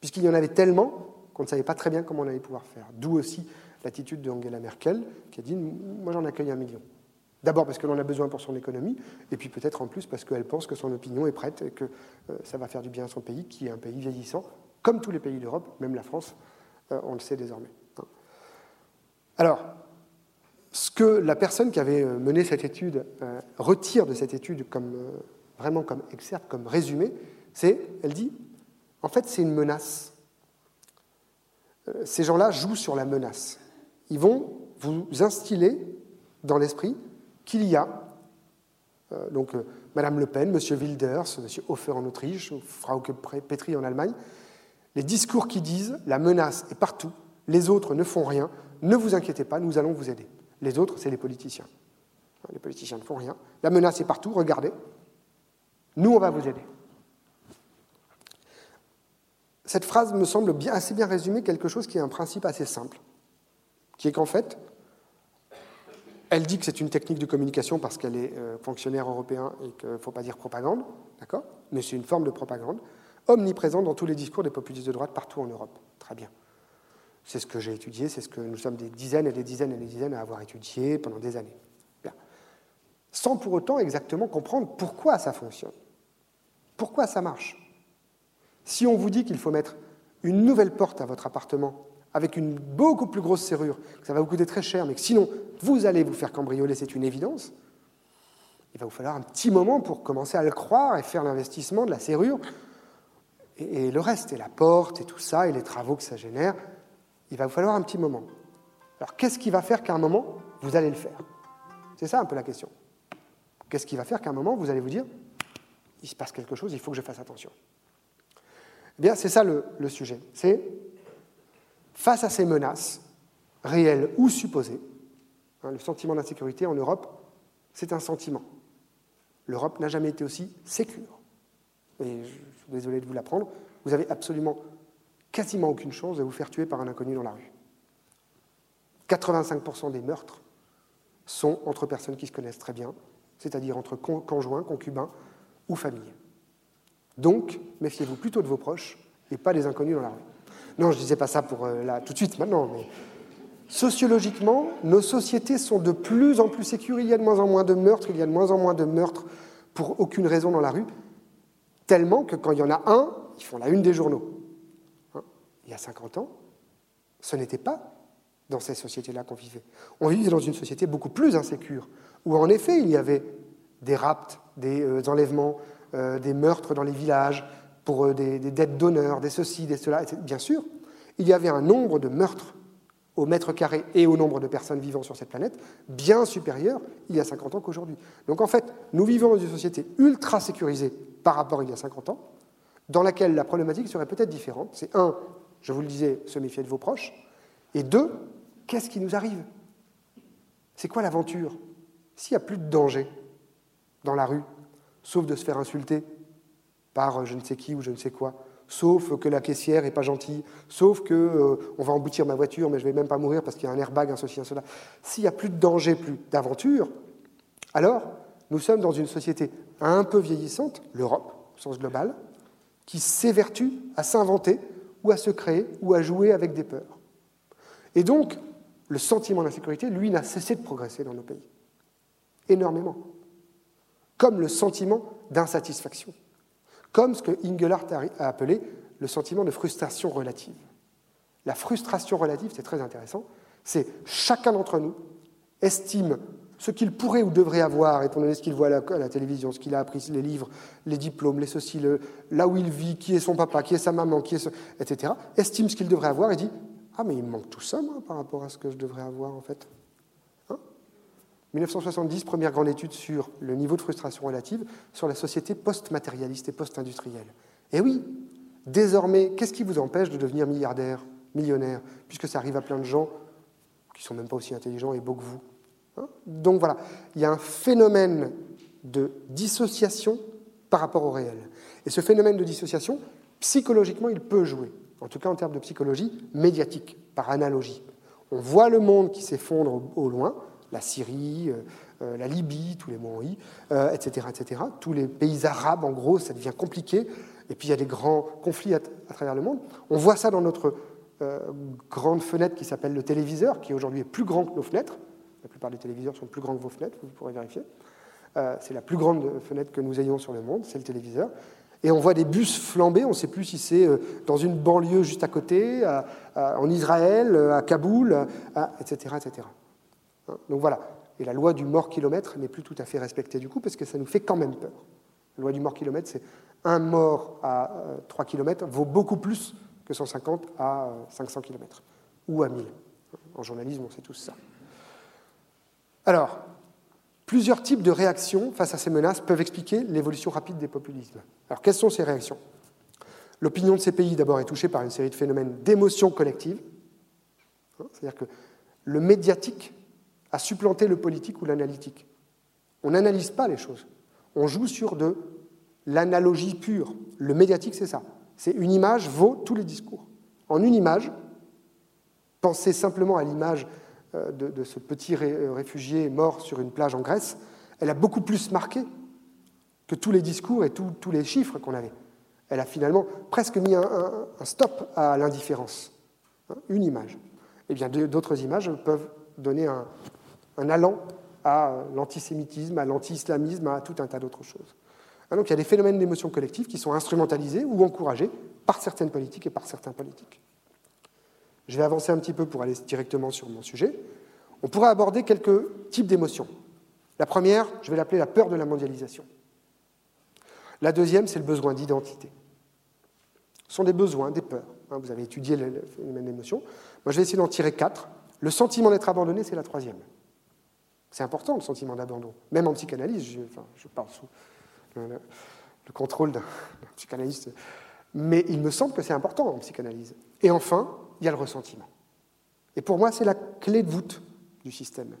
puisqu'il y en avait tellement qu'on ne savait pas très bien comment on allait pouvoir faire. D'où aussi l'attitude de Angela Merkel, qui a dit Moi j'en accueille un million. D'abord parce qu'elle en a besoin pour son économie, et puis peut-être en plus parce qu'elle pense que son opinion est prête et que euh, ça va faire du bien à son pays, qui est un pays vieillissant, comme tous les pays d'Europe, même la France, euh, on le sait désormais. Hein. Alors, ce que la personne qui avait euh, mené cette étude retire de cette étude comme, vraiment comme excerpt, comme résumé, c'est, elle dit, en fait, c'est une menace. Ces gens-là jouent sur la menace ils vont vous instiller dans l'esprit qu'il y a, euh, donc euh, Madame Le Pen, Monsieur Wilders, Monsieur Hofer en Autriche, Frauke Petri en Allemagne, les discours qui disent la menace est partout, les autres ne font rien, ne vous inquiétez pas, nous allons vous aider. Les autres, c'est les politiciens. Les politiciens ne font rien. La menace est partout, regardez. Nous, on va vous aider. Cette phrase me semble assez bien résumer quelque chose qui est un principe assez simple qui est qu'en fait, elle dit que c'est une technique de communication parce qu'elle est euh, fonctionnaire européen et qu'il ne faut pas dire propagande, d'accord? Mais c'est une forme de propagande omniprésente dans tous les discours des populistes de droite partout en Europe. Très bien. C'est ce que j'ai étudié, c'est ce que nous sommes des dizaines et des dizaines et des dizaines à avoir étudié pendant des années. Sans pour autant exactement comprendre pourquoi ça fonctionne. Pourquoi ça marche Si on vous dit qu'il faut mettre une nouvelle porte à votre appartement avec une beaucoup plus grosse serrure, que ça va vous coûter très cher, mais que sinon vous allez vous faire cambrioler, c'est une évidence, il va vous falloir un petit moment pour commencer à le croire et faire l'investissement de la serrure. Et, le reste, et la porte, et tout ça, et les travaux que ça génère, il va vous falloir un petit moment. Alors qu'est-ce qui va faire qu'à un moment, vous allez le faire? C'est ça un peu la question. Qu'est-ce qui va faire qu'à un moment, vous allez vous dire, il se passe quelque chose, il faut que je fasse attention? Eh bien, c'est ça le, sujet. C'est Face à ces menaces, réelles ou supposées, hein, le sentiment d'insécurité en Europe, c'est un sentiment. L'Europe n'a jamais été aussi sécure. Et je suis désolé de vous l'apprendre, vous avez absolument quasiment aucune chance de vous faire tuer par un inconnu dans la rue. 85% des meurtres sont entre personnes qui se connaissent très bien, c'est-à-dire entre conjoints, concubins ou familles. Donc, méfiez-vous plutôt de vos proches et pas des inconnus dans la rue. Non, je ne disais pas ça pour euh, tout de suite, maintenant, mais sociologiquement, nos sociétés sont de plus en plus sécures. Il y a de moins en moins de meurtres, il y a de moins en moins de meurtres pour aucune raison dans la rue, tellement que quand il y en a un, ils font la une des journaux. Hein, il y a 50 ans, ce n'était pas dans ces sociétés-là qu'on vivait. On vivait dans une société beaucoup plus insécure, où en effet il y avait des rapts, des euh, enlèvements, euh, des meurtres dans les villages, pour euh, des, dettes d'honneur, des ceci, des cela, bien sûr, il y avait un nombre de meurtres au mètre carré et au nombre de personnes vivant sur cette planète bien supérieur il y a 50 ans qu'aujourd'hui. Donc en fait, nous vivons dans une société ultra sécurisée par rapport à il y a 50 ans, dans laquelle la problématique serait peut-être différente. C'est un, je vous le disais, se méfier de vos proches, et deux, qu'est-ce qui nous arrive? C'est quoi l'aventure? S'il n'y a plus de danger dans la rue, sauf de se faire insulter par je ne sais qui ou je ne sais quoi, sauf que la caissière est pas gentille, sauf que euh, on va emboutir ma voiture, mais je vais même pas mourir parce qu'il y a un airbag, un ceci, un cela. S'il n'y a plus de danger, plus d'aventure, alors nous sommes dans une société un peu vieillissante, l'Europe au sens global, qui s'évertue à s'inventer ou à se créer ou à jouer avec des peurs. Et donc, le sentiment d'insécurité, lui, n'a cessé de progresser dans nos pays. Énormément. Comme le sentiment d'insatisfaction. Comme ce que Engelhardt a appelé le sentiment de frustration relative. La frustration relative, c'est très intéressant, c'est chacun d'entre nous estime ce qu'il pourrait ou devrait avoir, étant donné ce qu'il voit à la, télévision, ce qu'il a appris, les livres, les diplômes, les ceci, là où il vit, qui est son papa, qui est sa maman, qui est etc., estime ce qu'il devrait avoir et dit Ah, mais il me manque tout ça, moi, par rapport à ce que je devrais avoir, en fait. 1970, hein première grande étude sur le niveau de frustration relative sur la société post-matérialiste et post-industrielle. Et oui, désormais, qu'est-ce qui vous empêche de devenir milliardaire, millionnaire, puisque ça arrive à plein de gens qui sont même pas aussi intelligents et beaux que vous Hein? Donc voilà, il y a un phénomène de dissociation par rapport au réel. Et ce phénomène de dissociation, psychologiquement, il peut jouer, en tout cas en termes de psychologie médiatique, par analogie. On voit le monde qui s'effondre au, loin, la Syrie, euh, euh, la Libye, tous les mots etc., etc. Tous les pays arabes, en gros, ça devient compliqué. Et puis il y a des grands conflits à, travers le monde. On voit ça dans notre euh, grande fenêtre qui s'appelle le téléviseur, qui aujourd'hui est plus grand que nos fenêtres. La plupart des téléviseurs sont plus grands que vos fenêtres, vous pourrez vérifier. Euh, c'est la plus grande fenêtre que nous ayons sur le monde, c'est le téléviseur. Et on voit des bus flamber, on ne sait plus si c'est euh, dans une banlieue juste à côté, en Israël, à Kaboul, etc., etc. Hein, donc voilà. Et la loi du mort kilomètre n'est plus tout à fait respectée du coup, parce que ça nous fait quand même peur. La loi du mort kilomètre, c'est un mort à 3 euh, km vaut beaucoup plus que 150 à 500 km, ou à 1000. En journalisme, on sait tous ça. Alors, plusieurs types de réactions face à ces menaces peuvent expliquer l'évolution rapide des populismes. Alors, quelles sont ces réactions? L'opinion de ces pays, d'abord, est touchée par une série de phénomènes d'émotion collective. Hein, c'est-à-dire que le médiatique a supplanté le politique ou l'analytique. On n'analyse pas les choses. On joue sur de l'analogie pure. Le médiatique, c'est ça. C'est une image vaut tous les discours. En une image, pensez simplement à l'image euh, de, ce petit euh, réfugié mort sur une plage en Grèce, elle a beaucoup plus marqué que tous les discours et tous les chiffres qu'on avait. Elle a finalement presque mis un, stop à l'indifférence. Hein, une image. Eh bien, d'autres images peuvent donner un, un allant à l'antisémitisme, à l'anti-islamisme, à tout un tas d'autres choses. Hein, donc il y a des phénomènes d'émotion collective qui sont instrumentalisés ou encouragés par certaines politiques et par certains politiques. Je vais avancer un petit peu pour aller directement sur mon sujet. On pourrait aborder quelques types d'émotions. La première, je vais l'appeler la peur de la mondialisation. La deuxième, c'est le besoin d'identité. Ce sont des besoins, des peurs. Hein, vous avez étudié le phénomène d'émotion. Moi, je vais essayer d'en tirer quatre. Le sentiment d'être abandonné, c'est la troisième. C'est important, le sentiment d'abandon. Même en psychanalyse, je, enfin, je parle sous le, le contrôle d'un psychanalyste. Mais il me semble que c'est important en psychanalyse. Et enfin, il y a le ressentiment. Et pour moi, c'est la clé de voûte du système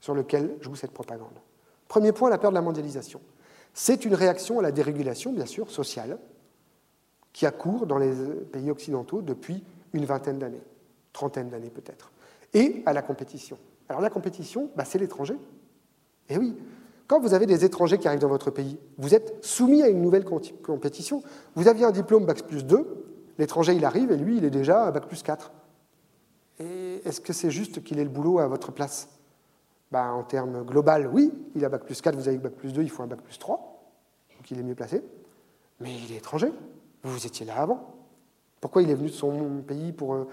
sur lequel joue cette propagande. Premier point, la peur de la mondialisation. C'est une réaction à la dérégulation, bien sûr, sociale, qui a cours dans les pays occidentaux depuis une vingtaine d'années, trentaine d'années peut-être, et à la compétition. Alors la compétition, bah, c'est l'étranger. Et oui, quand vous avez des étrangers qui arrivent dans votre pays, vous êtes soumis à une nouvelle compétition. Vous aviez un diplôme Bac plus 2, L'étranger, il arrive et lui, il est déjà à Bac plus 4. Et est-ce que c'est juste qu'il ait le boulot à votre place? Ben, En termes global, oui, il a Bac plus 4, vous avez Bac plus 2, il faut un Bac plus 3, donc il est mieux placé. Mais il est étranger. Vous étiez là avant. Pourquoi il est venu de son pays pour euh,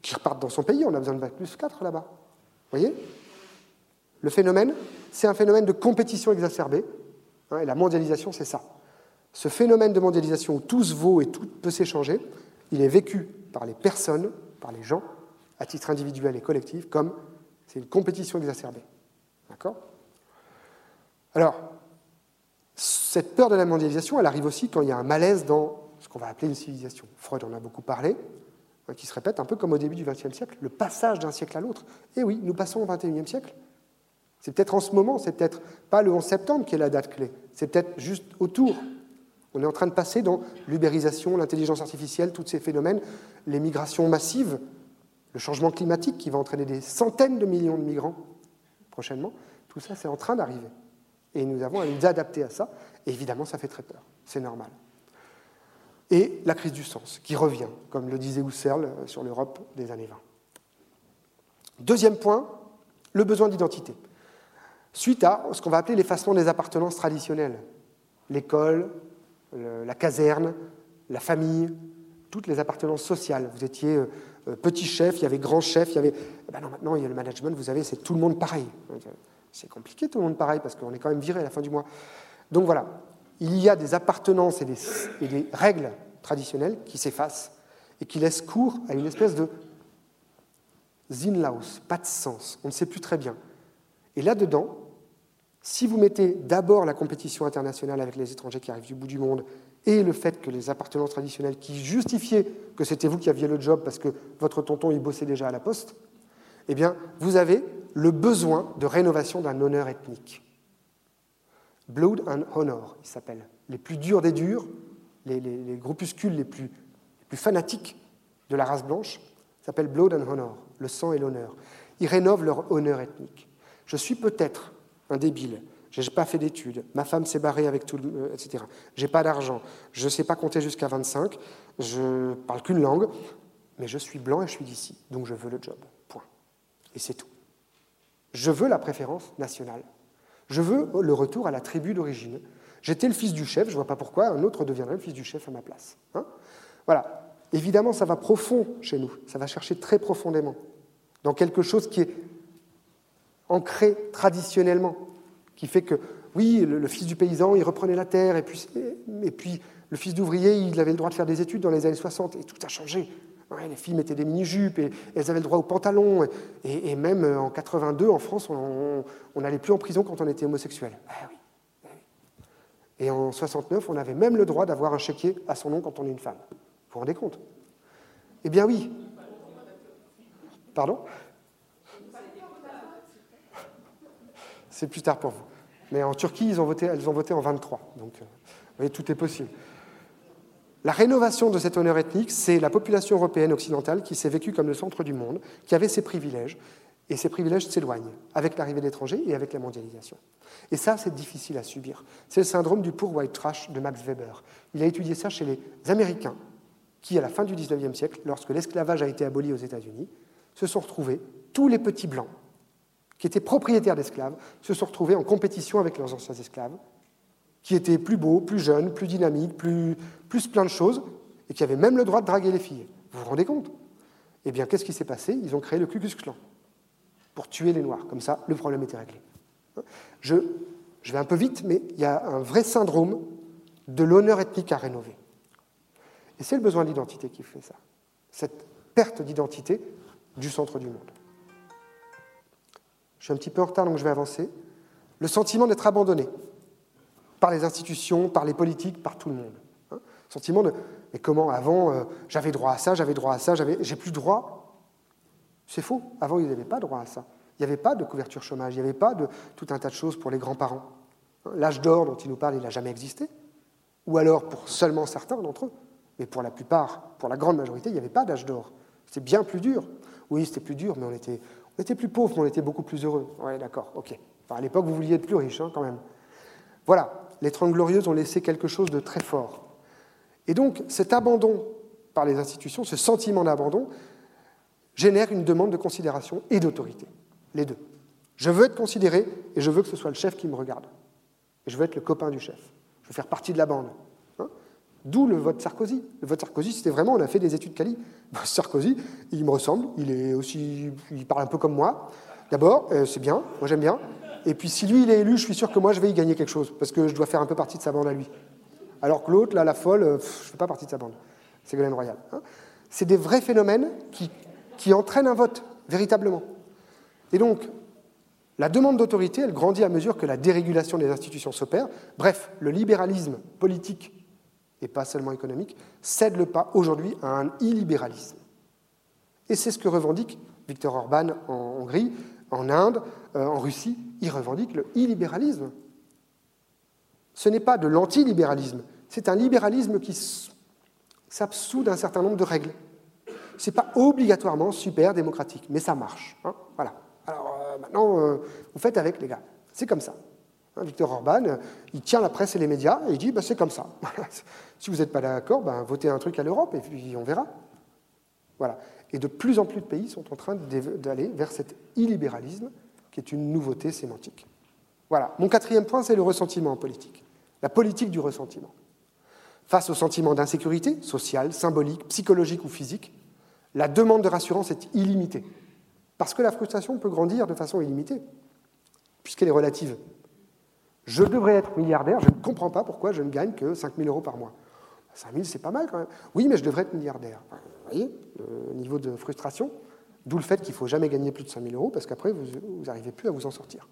qu'il reparte dans son pays? On a besoin de Bac plus 4 là-bas. Voyez Le phénomène, c'est un phénomène de compétition exacerbée. Hein, et la mondialisation, c'est ça. Ce phénomène de mondialisation où tout se vaut et tout peut s'échanger, il est vécu par les personnes, par les gens, à titre individuel et collectif, comme c'est une compétition exacerbée. D'accord Alors, cette peur de la mondialisation, elle arrive aussi quand il y a un malaise dans ce qu'on va appeler une civilisation. Freud en a beaucoup parlé, qui se répète un peu comme au début du XXe siècle, le passage d'un siècle à l'autre. Et oui, nous passons au XXIe siècle. C'est peut-être en ce moment, c'est peut-être pas le 11 septembre qui est la date clé, c'est peut-être juste autour on est en train de passer dans l'ubérisation, l'intelligence artificielle, tous ces phénomènes, les migrations massives, le changement climatique qui va entraîner des centaines de millions de migrants prochainement. Tout ça, c'est en train d'arriver. Et nous avons à nous adapter à ça. Évidemment, ça fait très peur. C'est normal. Et la crise du sens, qui revient, comme le disait Husserl sur l'Europe des années 20. Deuxième point, le besoin d'identité. Suite à ce qu'on va appeler l'effacement des appartenances traditionnelles, l'école, la caserne, la famille, toutes les appartenances sociales. Vous étiez euh, euh, petit chef, il y avait grand chef, il y avait. Eh ben maintenant, il y a le management, vous savez, c'est tout le monde pareil. C'est compliqué, tout le monde pareil, parce qu'on est quand même viré à la fin du mois. Donc voilà, il y a des appartenances et des, règles traditionnelles qui s'effacent et qui laissent cours à une espèce de Zinlaus, pas de sens, on ne sait plus très bien. Et là-dedans, si vous mettez d'abord la compétition internationale avec les étrangers qui arrivent du bout du monde et le fait que les appartenances traditionnelles qui justifiaient que c'était vous qui aviez le job parce que votre tonton y bossait déjà à la poste, eh bien, vous avez le besoin de rénovation d'un honneur ethnique. Blood and Honor, il s'appelle. Les plus durs des durs, les, groupuscules les plus, les plus fanatiques de la race blanche, s'appellent Blood and Honor le sang et l'honneur. Ils rénovent leur honneur ethnique. Je suis peut-être un débile, je n'ai pas fait d'études, ma femme s'est barrée avec tout, le, etc. J'ai pas d'argent, je ne sais pas compter jusqu'à 25, je parle qu'une langue, mais je suis blanc et je suis d'ici, donc je veux le job. Point. Et c'est tout. Je veux la préférence nationale. Je veux le retour à la tribu d'origine. J'étais le fils du chef, je ne vois pas pourquoi un autre deviendrait le fils du chef à ma place. Hein voilà. Évidemment, ça va profond chez nous, ça va chercher très profondément, dans quelque chose qui est ancré traditionnellement, qui fait que, oui, le, fils du paysan, il reprenait la terre, et puis, et, puis le fils d'ouvrier, il avait le droit de faire des études dans les années 60, et tout a changé. Les filles mettaient des mini-jupes, et elles avaient le droit aux pantalons, et, même euh, en 82, en France, on n'allait plus en prison quand on était homosexuel. Ah ah et en 69, on avait même le droit d'avoir un chéquier à son nom quand on est une femme vous rendez compte? Eh bien oui. Pardon? C'est plus tard pour vous. Mais en Turquie, elles ont voté en 23. Donc, euh, vous voyez, tout est possible. La rénovation de cet honneur ethnique, c'est la population européenne occidentale qui s'est vécue comme le centre du monde, qui avait ses privilèges, et ces privilèges s'éloignent avec l'arrivée d'étrangers et avec la mondialisation. Et ça, c'est difficile à subir. C'est le syndrome du poor white trash de Max Weber. Il a étudié ça chez les Américains, qui, à la fin du XIXe siècle, lorsque l'esclavage a été aboli aux États-Unis, se sont retrouvés, tous les petits blancs qui étaient propriétaires d'esclaves, se sont retrouvés en compétition avec leurs anciens esclaves, qui étaient plus beaux, plus jeunes, plus dynamiques, plus, plein de choses, et qui avaient même le droit de draguer les filles. Vous vous rendez compte? Eh bien, qu'est-ce qui s'est passé? Ils ont créé le Ku Klux Klan pour tuer les Noirs. Comme ça, le problème était réglé. Je vais un peu vite, mais il y a un vrai syndrome de l'honneur ethnique à rénover. Et c'est le besoin d'identité qui fait ça, cette perte d'identité du centre du monde. Je suis un petit peu en retard, donc je vais avancer. Le sentiment d'être abandonné par les institutions, par les politiques, par tout le monde. Hein. sentiment de mais comment avant euh, j'avais droit à ça, j'avais droit à ça, j'ai plus droit. C'est faux. Avant ils n'avaient pas droit à ça. Il n'y avait pas de couverture chômage, il n'y avait pas de tout un tas de choses pour les grands-parents. Hein. L'âge d'or dont il nous parle, il n'a jamais existé. Ou alors pour seulement certains d'entre eux. Mais pour la plupart, pour la grande majorité, il n'y avait pas d'âge d'or. C'était bien plus dur. Oui, c'était plus dur, mais on était, on était plus pauvres, mais on était beaucoup plus heureux. Oui, d'accord, ok. à l'époque, vous vouliez être plus riche, hein, quand même. Voilà, les Trente Glorieuses ont laissé quelque chose de très fort. Et donc, cet abandon par les institutions, ce sentiment d'abandon, génère une demande de considération et d'autorité. Les deux. Je veux être considéré et je veux que ce soit le chef qui me regarde. Et je veux être le copain du chef. Je veux faire partie de la bande. D'où le vote Sarkozy. Le vote Sarkozy, c'était vraiment, on a fait des études quali. Sarkozy, il me ressemble, il est aussi, il parle un peu comme moi. D'abord, euh, c'est bien, moi j'aime bien. Et puis si lui il est élu, je suis sûr que moi je vais y gagner quelque chose, parce que je dois faire un peu partie de sa bande à lui. Alors que l'autre, là, la folle, euh, je ne fais pas partie de sa bande. C'est Ségolène Royal. Hein. c'est des vrais phénomènes qui, qui entraînent un vote, véritablement. Et donc, la demande d'autorité, elle grandit à mesure que la dérégulation des institutions s'opère. Bref, le libéralisme politique et pas seulement économique, cède le pas aujourd'hui à un illibéralisme. Et c'est ce que revendique Viktor Orban en Hongrie, en Inde, en Russie. Il revendique le illibéralisme. Ce n'est pas de l'antilibéralisme, c'est un libéralisme qui s'absout d'un certain nombre de règles. Ce n'est pas obligatoirement super démocratique, mais ça marche. Hein. voilà. Alors euh, maintenant, euh, vous faites avec les gars. C'est comme ça. Hein, Victor Orban, il tient la presse et les médias et il dit bah, c'est comme ça. si vous n'êtes pas d'accord, bah, votez un truc à l'Europe et puis on verra. Voilà. Et de plus en plus de pays sont en train d'aller vers cet illibéralisme qui est une nouveauté sémantique. Voilà. Mon quatrième point, c'est le ressentiment en politique. La politique du ressentiment. Face au sentiment d'insécurité, sociale, symbolique, psychologique ou physique, la demande de rassurance est illimitée. Parce que la frustration peut grandir de façon illimitée, puisqu'elle est relative. Je devrais être milliardaire, je ne comprends pas pourquoi je ne gagne que 5 000 euros par mois. 5 000, c'est pas mal quand même. Oui, mais je devrais être milliardaire. Vous voyez, le niveau de frustration, d'où le fait qu'il ne faut jamais gagner plus de 5 000 euros, parce qu'après, vous n'arrivez plus à vous en sortir.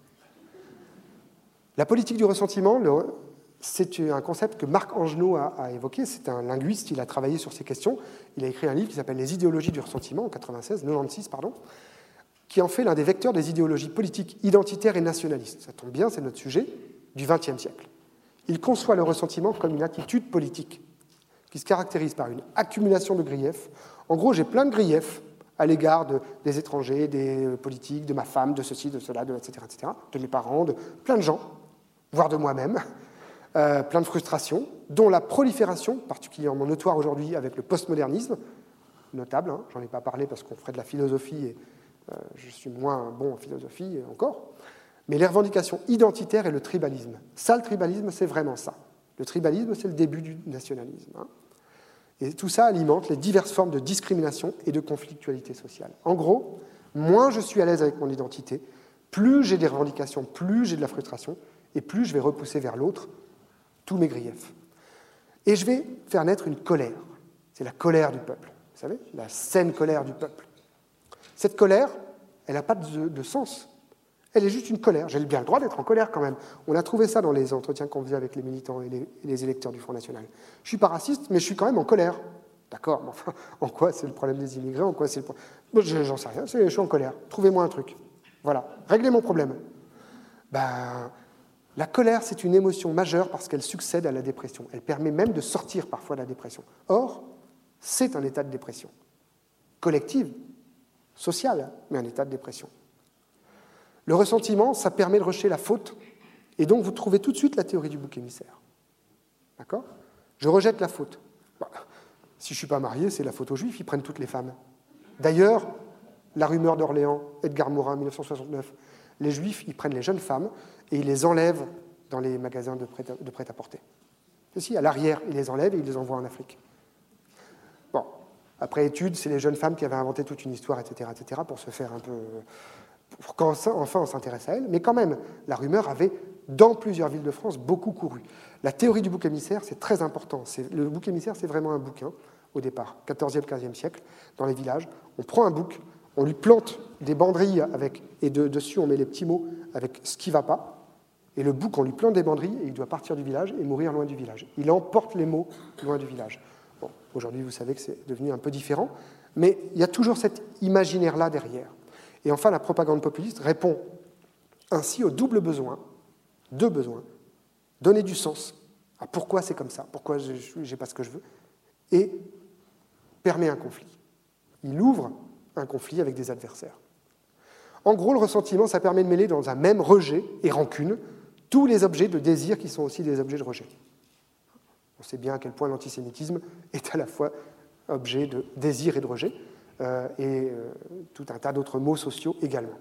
La politique du ressentiment, c'est un concept que Marc Angenot a, évoqué. C'est un linguiste, il a travaillé sur ces questions. Il a écrit un livre qui s'appelle Les idéologies du ressentiment, en 96, 96, pardon, qui en fait l'un des vecteurs des idéologies politiques identitaires et nationalistes. Ça tombe bien, c'est notre sujet du XXe siècle. Il conçoit le ressentiment comme une attitude politique qui se caractérise par une accumulation de griefs. En gros, j'ai plein de griefs à l'égard des étrangers, des politiques, de ma femme, de ceci, de cela, de, etc., etc., de mes parents, de plein de gens, voire de moi-même, euh, plein de frustrations, dont la prolifération, particulièrement notoire aujourd'hui avec le postmodernisme, notable, hein, j'en ai pas parlé parce qu'on ferait de la philosophie et euh, je suis moins bon en philosophie encore, mais les revendications identitaires et le tribalisme. Ça, le tribalisme, c'est vraiment ça. Le tribalisme, c'est le début du nationalisme. Hein. Et tout ça alimente les diverses formes de discrimination et de conflictualité sociale. En gros, moins je suis à l'aise avec mon identité, plus j'ai des revendications, plus j'ai de la frustration, et plus je vais repousser vers l'autre tous mes griefs. Et je vais faire naître une colère. C'est la colère du peuple. Vous savez, la saine colère du peuple. Cette colère, elle n'a pas de, sens. Elle est juste une colère. J'ai bien le droit d'être en colère quand même. On a trouvé ça dans les entretiens qu'on faisait avec les militants et les, électeurs du Front National. Je suis pas raciste, mais je suis quand même en colère. D'accord, mais enfin, en quoi c'est le problème des immigrés En quoi c'est le J'en sais rien, je suis en colère. Trouvez-moi un truc. Voilà, réglez mon problème. Ben, la colère, c'est une émotion majeure parce qu'elle succède à la dépression. Elle permet même de sortir parfois de la dépression. Or, c'est un état de dépression. Collective, social, mais un état de dépression. Le ressentiment, ça permet de rejeter la faute, et donc vous trouvez tout de suite la théorie du bouc émissaire. D'accord? Je rejette la faute. Bah, si je ne suis pas marié, c'est la faute aux juifs, ils prennent toutes les femmes. D'ailleurs, la rumeur d'Orléans, Edgar Morin, 1969, les juifs, ils prennent les jeunes femmes et ils les enlèvent dans les magasins de prêt-à-porter. Ceci, à l'arrière, ils les enlèvent et ils les envoient en Afrique. Bon, après étude, c'est les jeunes femmes qui avaient inventé toute une histoire, etc., etc., pour se faire un peu. Pour qu'enfin on s'intéresse à elles. Mais quand même, la rumeur avait, dans plusieurs villes de France, beaucoup couru. La théorie du bouc émissaire, c'est très important. Le bouc émissaire, c'est vraiment un bouquin, au départ, 14e, 15e siècle, dans les villages. On prend un bouc, on lui plante des banderilles avec, et dessus on met les petits mots avec ce qui ne va pas. Et le bouc, on lui plante des banderilles et il doit partir du village et mourir loin du village. Il emporte les mots loin du village. Aujourd'hui, vous savez que c'est devenu un peu différent, mais il y a toujours cet imaginaire-là derrière. Et enfin, la propagande populiste répond ainsi au double besoin, deux besoins, donner du sens à pourquoi c'est comme ça, pourquoi je n'ai pas ce que je veux, et permet un conflit. Il ouvre un conflit avec des adversaires. En gros, le ressentiment, ça permet de mêler dans un même rejet et rancune tous les objets de désir qui sont aussi des objets de rejet. On sait bien à quel point l'antisémitisme est à la fois objet de désir et de rejet, et euh, tout un tas d'autres mots sociaux également.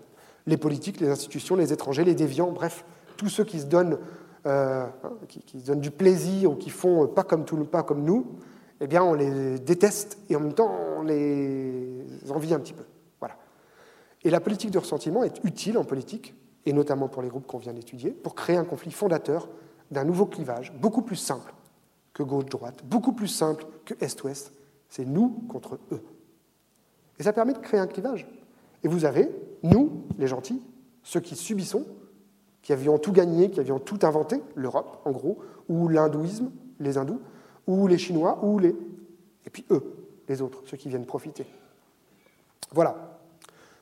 Les politiques, les institutions, les étrangers, les déviants, bref, tous ceux qui se donnent, euh, qui, se donnent du plaisir ou qui font pas comme, pas comme nous, eh bien on les déteste et en même temps on les envie un petit peu. Voilà. Et la politique de ressentiment est utile en politique, et notamment pour les groupes qu'on vient d'étudier, pour créer un conflit fondateur d'un nouveau clivage, beaucoup plus simple, que gauche-droite, beaucoup plus simple que est-ouest. C'est nous contre eux. Et ça permet de créer un clivage. Et vous avez, nous, les gentils, ceux qui subissons, qui avions tout gagné, qui avions tout inventé, l'Europe, en gros, ou l'hindouisme, les hindous, ou les Chinois, ou les... Et puis eux, les autres, ceux qui viennent profiter. Voilà.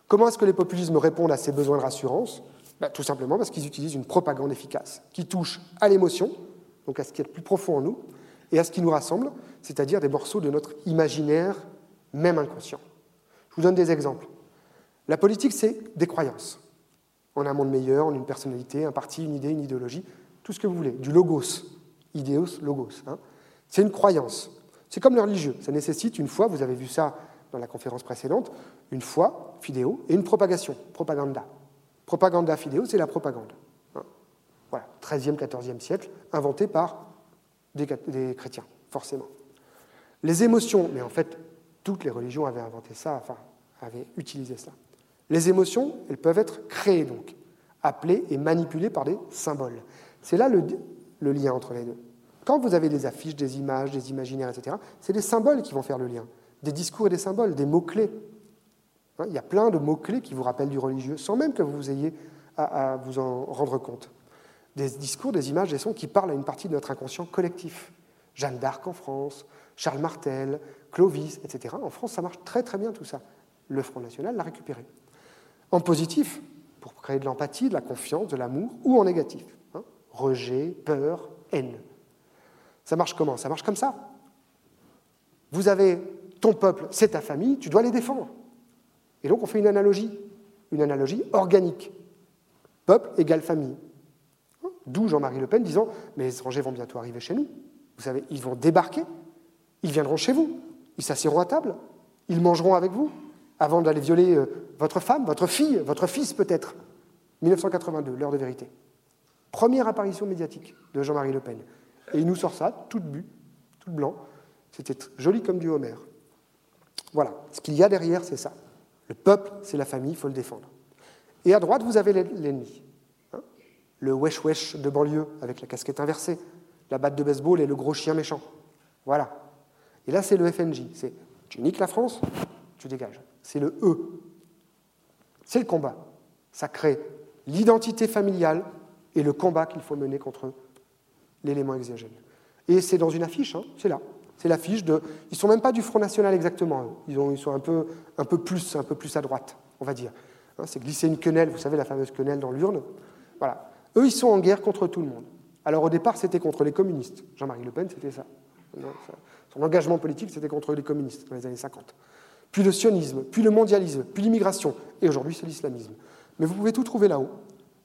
Comment est-ce que les populismes répondent à ces besoins de rassurance? Ben, Tout simplement parce qu'ils utilisent une propagande efficace, qui touche à l'émotion, donc à ce qui est le plus profond en nous, et à ce qui nous rassemble, c'est-à-dire des morceaux de notre imaginaire, même inconscient. Je vous donne des exemples. La politique, c'est des croyances. A un monde meilleur, a une personnalité, un parti, une idée, une idéologie, tout ce que vous voulez, du logos, idéos, logos. Hein. C'est une croyance. C'est comme le religieux, ça nécessite, une fois, vous avez vu ça dans la conférence précédente, une foi, fidéo, et une propagation, propaganda. Propaganda fidéo, c'est la propagande. Hein. Voilà, 13e, 14e siècle, inventé par des, chrétiens, forcément. Les émotions, mais en fait, toutes les religions avaient inventé ça, enfin, avaient utilisé ça. Les émotions, elles peuvent être créées donc, appelées et manipulées par des symboles. C'est là le, lien entre les deux. Quand vous avez des affiches, des images, des imaginaires, etc., c'est des symboles qui vont faire le lien. Des discours et des symboles, des mots-clés. Hein, il y a plein de mots-clés qui vous rappellent du religieux, sans même que vous ayez à, vous en rendre compte. Des discours, des images, des sons qui parlent à une partie de notre inconscient collectif. Jeanne d'Arc en France, Charles Martel, Clovis, etc. En France, ça marche très très bien tout ça. Le Front National l'a récupéré. En positif, pour créer de l'empathie, de la confiance, de l'amour, ou en négatif. Hein, rejet, peur, haine. Ça marche comment? Ça marche comme ça. Vous avez ton peuple, c'est ta famille, tu dois les défendre. Et donc on fait une analogie, une analogie organique. Peuple égale famille. D'où Jean-Marie Le Pen disant Mais les étrangers vont bientôt arriver chez nous. Vous savez, ils vont débarquer, ils viendront chez vous, ils s'assieront à table, ils mangeront avec vous, avant d'aller violer euh, votre femme, votre fille, votre fils peut-être. 1982, l'heure de vérité. Première apparition médiatique de Jean-Marie Le Pen. Et il nous sort ça, tout bu, tout blanc. C'était joli comme du Homer. Voilà, ce qu'il y a derrière, c'est ça. Le peuple, c'est la famille, il faut le défendre. Et à droite, vous avez l'ennemi. Hein. le wesh-wesh de banlieue avec la casquette inversée, la batte de baseball et le gros chien méchant. Voilà. Et là, c'est le FNJ. C'est tu niques la France, tu dégages. C'est le E. C'est le combat. Ça crée l'identité familiale et le combat qu'il faut mener contre l'élément exogène. Et c'est dans une affiche, hein, c'est là. C'est l'affiche de. Ils ne sont même pas du Front National exactement. Ont, ils sont un peu, un, peu plus, un peu plus à droite, on va dire. Hein, c'est glisser une quenelle, vous savez, la fameuse quenelle dans l'urne. Voilà. Eux, ils sont en guerre contre tout le monde. Alors au départ, c'était contre les communistes. Jean-Marie Le Pen, c'était ça. Son engagement politique, c'était contre les communistes dans les années 50. Puis le sionisme, puis le mondialisme, puis l'immigration. Et aujourd'hui, c'est l'islamisme. Mais vous pouvez tout trouver là-haut.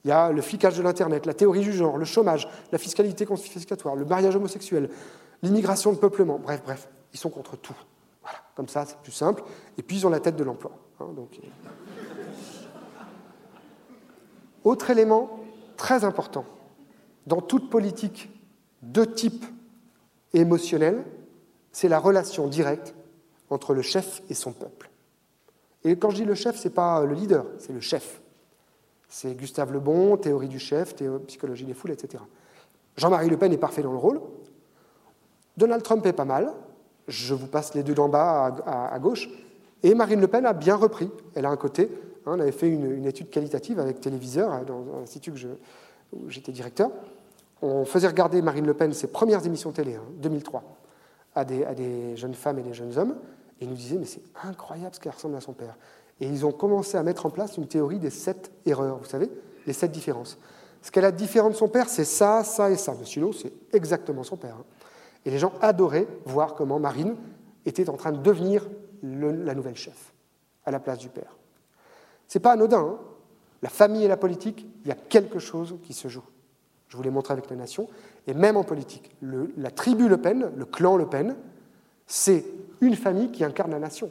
Il y a le flicage de l'Internet, la théorie du genre, le chômage, la fiscalité confiscatoire, le mariage homosexuel, l'immigration, le peuplement. Bref, bref, ils sont contre tout. Voilà, comme ça, c'est plus simple. Et puis, ils ont la tête de l'emploi. Hein, donc... Euh. Autre élément très important, dans toute politique de type émotionnel, c'est la relation directe entre le chef et son peuple. Et quand je dis le chef, ce n'est pas le leader, c'est le chef. C'est Gustave Le Bon, théorie du chef, psychologie des foules, etc. Jean-Marie Le Pen est parfait dans le rôle. Donald Trump est pas mal. Je vous passe les deux d'en bas à, gauche. Et Marine Le Pen a bien repris. Elle a un côté. Hein, on avait fait une, étude qualitative avec Téléviseur, hein, dans l'institut où j'étais directeur. On faisait regarder Marine Le Pen ses premières émissions télé, 2003, hein, à des, jeunes femmes et des jeunes hommes. Et ils nous disaient, mais c'est incroyable ce qu'elle ressemble à son père. Et ils ont commencé à mettre en place une théorie des sept erreurs, vous savez, les sept différences. Ce qu'elle a de différent de son père, c'est ça, ça et ça. Monsieur Lowe, c'est exactement son père. Hein. Et les gens adoraient voir comment Marine était en train de devenir la nouvelle chef, à la place du père. C'est pas anodin. Hein. la famille et la politique, il y a quelque chose qui se joue. Je vous l'ai montré avec les nations. Et même en politique, la tribu Le Pen, le clan Le Pen, c'est une famille qui incarne la nation.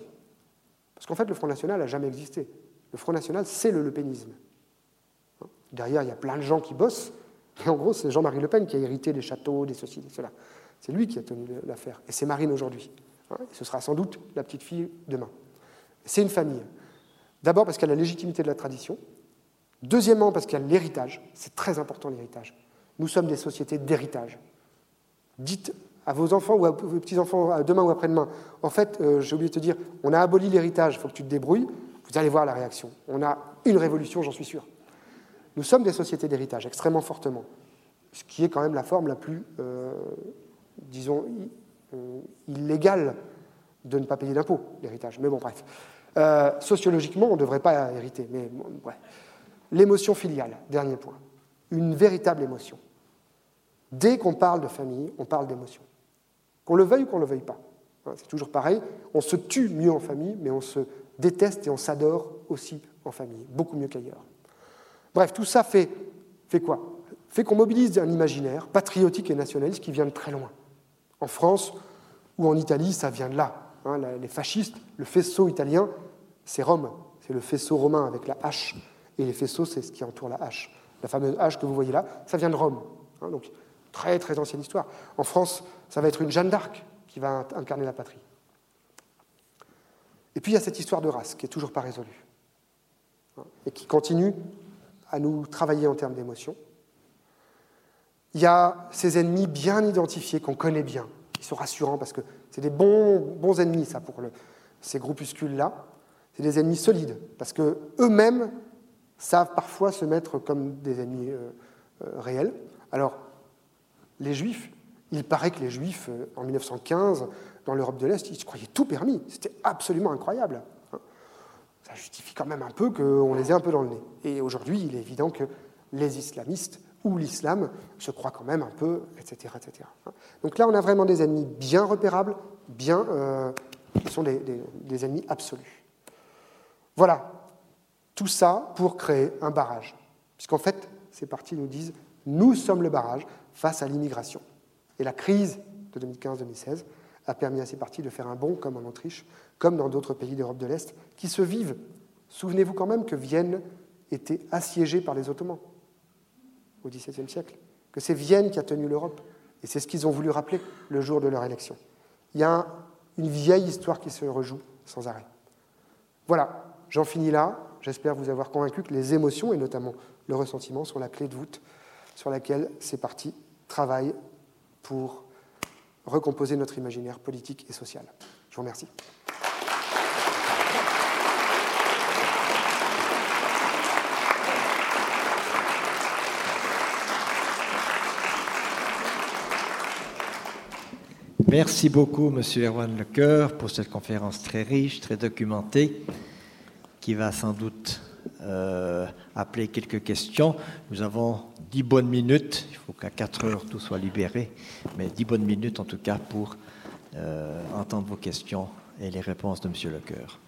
Parce qu'en fait, le Front National n'a jamais existé. Le Front National, c'est le lepénisme. Derrière, il y a plein de gens qui bossent, mais en gros, c'est Jean-Marie Le Pen qui a hérité des châteaux, des ceci, des cela. C'est lui qui a tenu l'affaire. Et c'est Marine aujourd'hui. Hein, ce sera sans doute la petite fille demain. C'est une famille. D'abord parce qu'elle a la légitimité de la tradition. Deuxièmement parce qu'il y a l'héritage. C'est très important l'héritage. Nous sommes des sociétés d'héritage. Dites à vos enfants ou à vos petits-enfants demain ou après-demain, en fait, euh, j'ai oublié de te dire, on a aboli l'héritage, il faut que tu te débrouilles, vous allez voir la réaction. On a une révolution, j'en suis sûr. Nous sommes des sociétés d'héritage, extrêmement fortement, ce qui est quand même la forme la plus, euh, disons, euh, illégale de ne pas payer d'impôts, l'héritage. Mais bon, bref. sociologiquement, on ne devrait pas hériter, mais bref. L'émotion filiale, dernier point. Une véritable émotion. Dès qu'on parle de famille, on parle d'émotion. Qu'on le veuille ou qu'on ne le veuille pas. C'est toujours pareil. On se tue mieux en famille, mais on se déteste et on s'adore aussi en famille, beaucoup mieux qu'ailleurs. Bref, tout ça fait, fait quoi? Fait qu'on mobilise un imaginaire patriotique et nationaliste qui vient de très loin. En France ou en Italie, ça vient de là. Hein, les fascistes, le faisceau italien, c'est Rome, c'est le faisceau romain avec la hache. Et les faisceaux, c'est ce qui entoure la hache. La fameuse hache que vous voyez là, ça vient de Rome. Hein, donc, très très ancienne histoire. En France, ça va être une Jeanne d'Arc qui va incarner la patrie. Et puis il y a cette histoire de race qui n'est toujours pas résolue hein, et qui continue à nous travailler en termes d'émotion. Il y a ces ennemis bien identifiés qu'on connaît bien, qui sont rassurants parce que c'est des bons, bons ennemis, ça, pour ces groupuscules-là. C'est des ennemis solides parce qu'eux-mêmes savent parfois se mettre comme des ennemis euh, euh, réels. Alors, les Juifs, il paraît que les Juifs, euh, en 1915, dans l'Europe de l'Est, ils se croyaient tout permis. C'était absolument incroyable. Hein. Ça justifie quand même un peu qu'on les ait un peu dans le nez. Et aujourd'hui, il est évident que les islamistes ou l'islam se croient quand même un peu, etc. etc. Hein. Donc là, on a vraiment des ennemis bien repérables, bien, euh, qui sont des, des ennemis absolus. Voilà, tout ça pour créer un barrage. Puisqu'en fait, ces partis nous disent, nous sommes le barrage face à l'immigration. Et la crise de 2015-2016 a permis à ces partis de faire un bond, comme en Autriche, comme dans d'autres pays d'Europe de l'Est, qui se vivent. Souvenez-vous quand même que Vienne était assiégée par les Ottomans au XVIIe siècle, que c'est Vienne qui a tenu l'Europe. Et c'est ce qu'ils ont voulu rappeler le jour de leur élection. Il y a une vieille histoire qui se rejoue sans arrêt. Voilà, j'en finis là. J'espère vous avoir convaincu que les émotions, et notamment le ressentiment, sont la clé de voûte sur laquelle ces partis travaillent pour recomposer notre imaginaire politique et social. Je vous remercie. Merci beaucoup, Monsieur Erwan Lecoeur, pour cette conférence très riche, très documentée, qui va sans doute euh, appeler quelques questions. Nous avons dix bonnes minutes. Il faut qu'à 4 heures tout soit libéré, mais dix bonnes minutes en tout cas pour euh, entendre vos questions et les réponses de M. Lecoeur.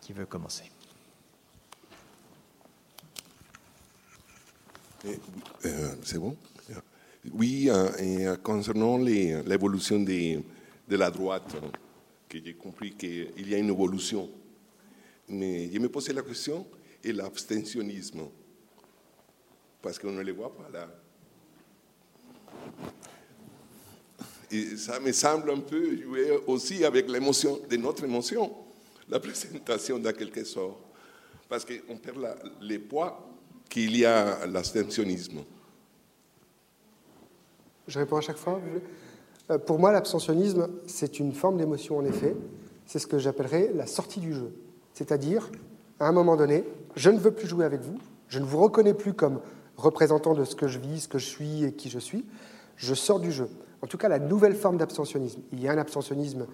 Qui veut commencer? Euh, C'est bon? Oui, et concernant l'évolution de, la droite, que j'ai compris qu'il y a une évolution mais je me posais la question, et l'abstentionnisme? Parce qu'on ne les voit pas là. Et ça me semble un peu jouer aussi avec l'émotion, de notre émotion, la présentation d'à quelque sorte. Parce qu'on perd la, les poids qu'il y a à l'abstentionnisme. Je réponds à chaque fois. Euh, pour moi, l'abstentionnisme, c'est une forme d'émotion en effet. C'est ce que j'appellerais la sortie du jeu. C'est-à-dire, à un moment donné, je ne veux plus jouer avec vous, je ne vous reconnais plus comme représentant de ce que je vis, ce que je suis et qui je suis, je sors du jeu. En tout cas, la nouvelle forme d'abstentionnisme. Il y a un abstentionnisme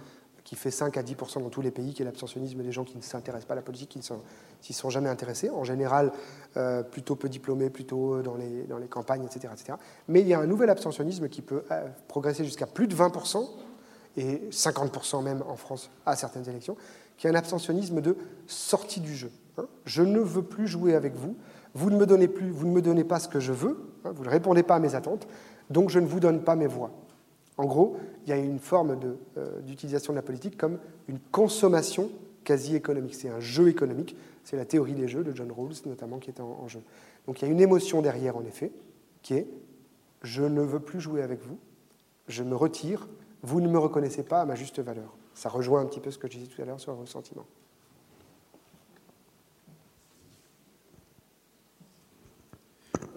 qui fait 5 à 10% dans tous les pays, qui est l'abstentionnisme des gens qui ne s'intéressent pas à la politique, qui ne s'y sont, jamais intéressés, en général euh, plutôt peu diplômés, plutôt dans les, dans les campagnes, etc., etc. Mais il y a un nouvel abstentionnisme qui peut euh, progresser jusqu'à plus de 20 et 50 même en France à certaines élections, qui est un abstentionnisme de sortie du jeu. Hein. je ne veux plus jouer avec vous, vous ne me donnez plus, vous ne me donnez pas ce que je veux, hein, vous ne répondez pas à mes attentes, donc je ne vous donne pas mes voix. En gros, il y a une forme euh, d'utilisation de, la politique comme une consommation quasi économique. C'est un jeu économique, c'est la théorie des jeux de John Rawls notamment qui est en jeu. Donc il y a une émotion derrière en effet, qui est je ne veux plus jouer avec vous, je me retire, vous ne me reconnaissez pas à ma juste valeur. Ça rejoint un petit peu ce que je disais tout à l'heure sur le ressentiment.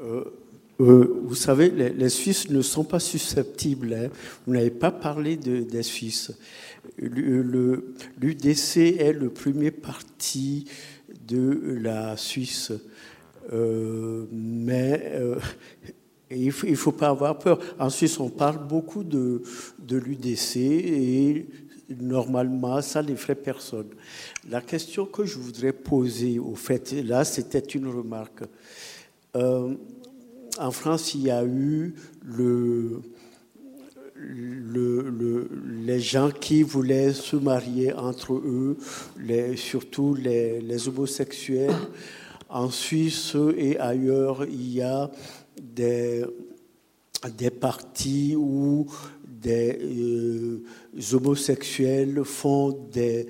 Euh, euh, vous savez, les, Suisses ne sont pas susceptibles. Hein. Vous n'avez pas parlé des Suisses. L'UDC est le premier parti de la Suisse. Euh, mais il ne faut, pas avoir peur. En Suisse, on parle beaucoup de, de l'UDC et normalement, ça n'effraie personne. La question que je voudrais poser, au fait, là, c'était une remarque. Euh, en France, il y a eu le, le, les gens qui voulaient se marier entre eux, surtout les, homosexuels. En Suisse et ailleurs, il y a des partis où des euh, homosexuels font des,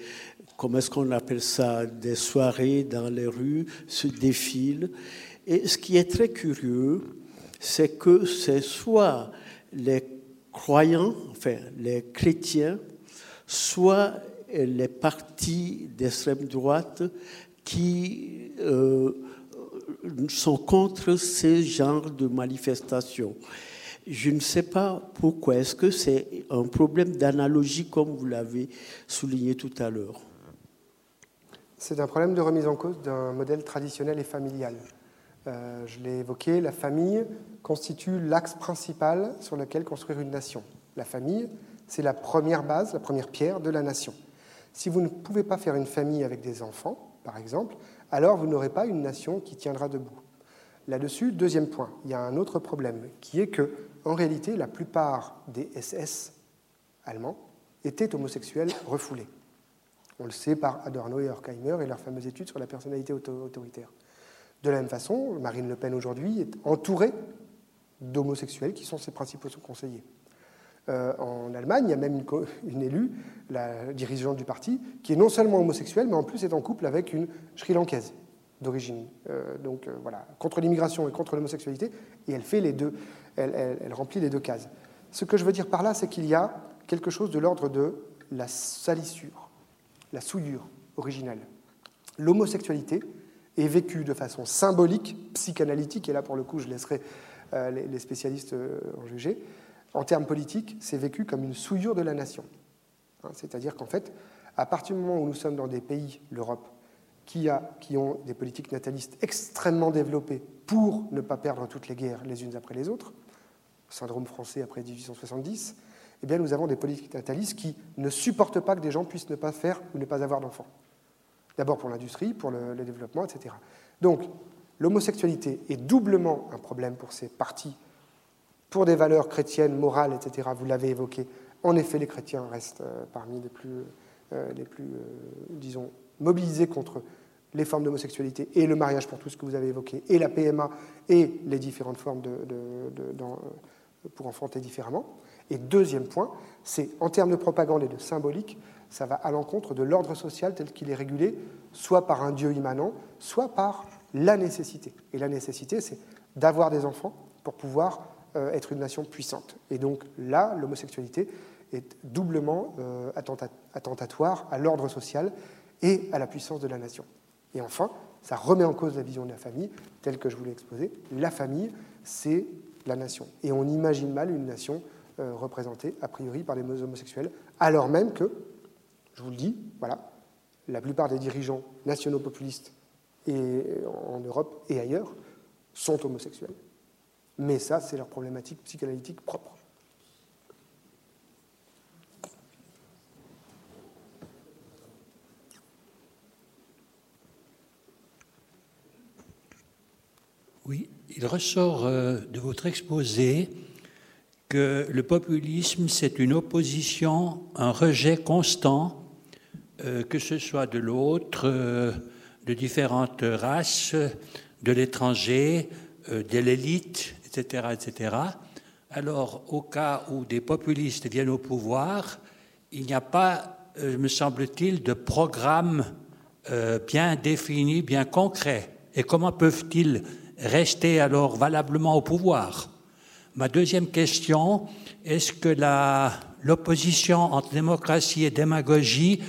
comment est-ce qu'on appelle ça, des soirées dans les rues, se défilent. Et ce qui est très curieux, c'est que c'est soit les croyants, enfin les chrétiens, soit les partis d'extrême droite qui euh, sont contre ces genres de manifestations. Je ne sais pas pourquoi. Est-ce que c'est un problème d'analogie comme vous l'avez souligné tout à l'heure? C'est un problème de remise en cause d'un modèle traditionnel et familial. Euh, je l'ai évoqué, la famille constitue l'axe principal sur lequel construire une nation. La famille, c'est la première base, la première pierre de la nation. Si vous ne pouvez pas faire une famille avec des enfants, par exemple, alors vous n'aurez pas une nation qui tiendra debout. Là-dessus, deuxième point, il y a un autre problème, qui est que, en réalité, la plupart des SS allemands étaient homosexuels refoulés. On le sait par Adorno et Horkheimer et leurs fameuses études sur la personnalité autoritaire. De la même façon, Marine Le Pen aujourd'hui est entourée d'homosexuels qui sont ses principaux conseillers. Euh, en Allemagne, il y a même une, élue, la dirigeante du parti, qui est non seulement homosexuelle, mais en plus est en couple avec une Sri Lankaise d'origine. Euh, donc euh, voilà, contre l'immigration et contre l'homosexualité, et elle fait les deux, elle, remplit les deux cases. Ce que je veux dire par là, c'est qu'il y a quelque chose de l'ordre de la salissure, la souillure originelle. L'homosexualité est vécue de façon symbolique, psychanalytique, et là pour le coup je laisserai les spécialistes en juger, en termes politiques, c'est vécu comme une souillure de la nation. Hein, c'est-à-dire qu'en fait, à partir du moment où nous sommes dans des pays, l'Europe, qui, ont des politiques natalistes extrêmement développées pour ne pas perdre toutes les guerres les unes après les autres, syndrome français après 1870, eh bien nous avons des politiques natalistes qui ne supportent pas que des gens puissent ne pas faire ou ne pas avoir d'enfants. D'abord pour l'industrie, pour le, le, développement, etc. Donc l'homosexualité est doublement un problème pour ces partis pour des valeurs chrétiennes, morales, etc., vous l'avez évoqué, en effet, les chrétiens restent euh, parmi les plus, euh, les plus euh, disons, mobilisés contre les formes d'homosexualité et le mariage pour tous que vous avez évoqué, et la PMA et les différentes formes de, pour enfanter différemment. Et deuxième point, c'est en termes de propagande et de symbolique, ça va à l'encontre de l'ordre social tel qu'il est régulé, soit par un Dieu immanent, soit par la nécessité. Et la nécessité, c'est d'avoir des enfants pour pouvoir euh, être une nation puissante. Et donc là, l'homosexualité est doublement euh, attentatoire à l'ordre social et à la puissance de la nation. Et enfin, ça remet en cause la vision de la famille, telle que je vous l'ai exposée. La famille, c'est la nation. Et on imagine mal une nation euh, représentée, a priori, par des homosexuels, alors même que, je vous le dis, voilà, la plupart des dirigeants nationaux populistes et, en Europe et ailleurs sont homosexuels. Mais ça, c'est leur problématique psychanalytique propre. Oui, il ressort euh, de votre exposé que le populisme, c'est une opposition, un rejet constant, euh, que ce soit de l'autre, euh, de différentes races, de l'étranger, de l'élite, etc., etc. Alors, au cas où des populistes viennent au pouvoir, il n'y a pas, me semble-t-il, de programme bien défini, bien concret. Et comment peuvent-ils rester alors valablement au pouvoir Ma deuxième question, est-ce que l'opposition entre démocratie et démagogie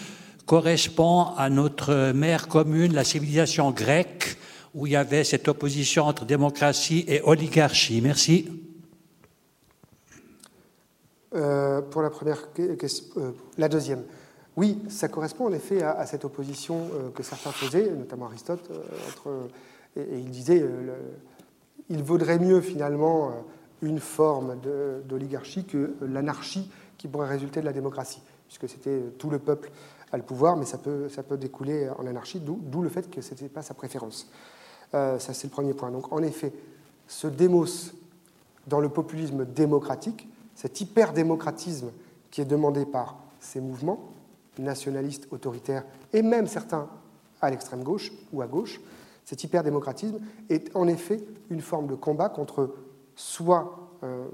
correspond à notre mère commune, la civilisation grecque, où il y avait cette opposition entre démocratie et oligarchie? Merci. Euh, pour la première question, euh, la deuxième. Oui, ça correspond en effet à, cette opposition euh, que certains faisaient, notamment Aristote, entre, et, il disait il vaudrait mieux finalement une forme d'oligarchie que l'anarchie qui pourrait résulter de la démocratie, puisque c'était tout le peuple à le pouvoir, mais ça peut, ça peut découler en anarchie, d'où le fait que ce n'était pas sa préférence. Euh, ça, c'est le premier point. Donc, en effet, ce démos dans le populisme démocratique, cet hyper-démocratisme qui est demandé par ces mouvements nationalistes, autoritaires, et même certains à l'extrême gauche ou à gauche, cet hyper-démocratisme est en effet une forme de combat contre soit euh,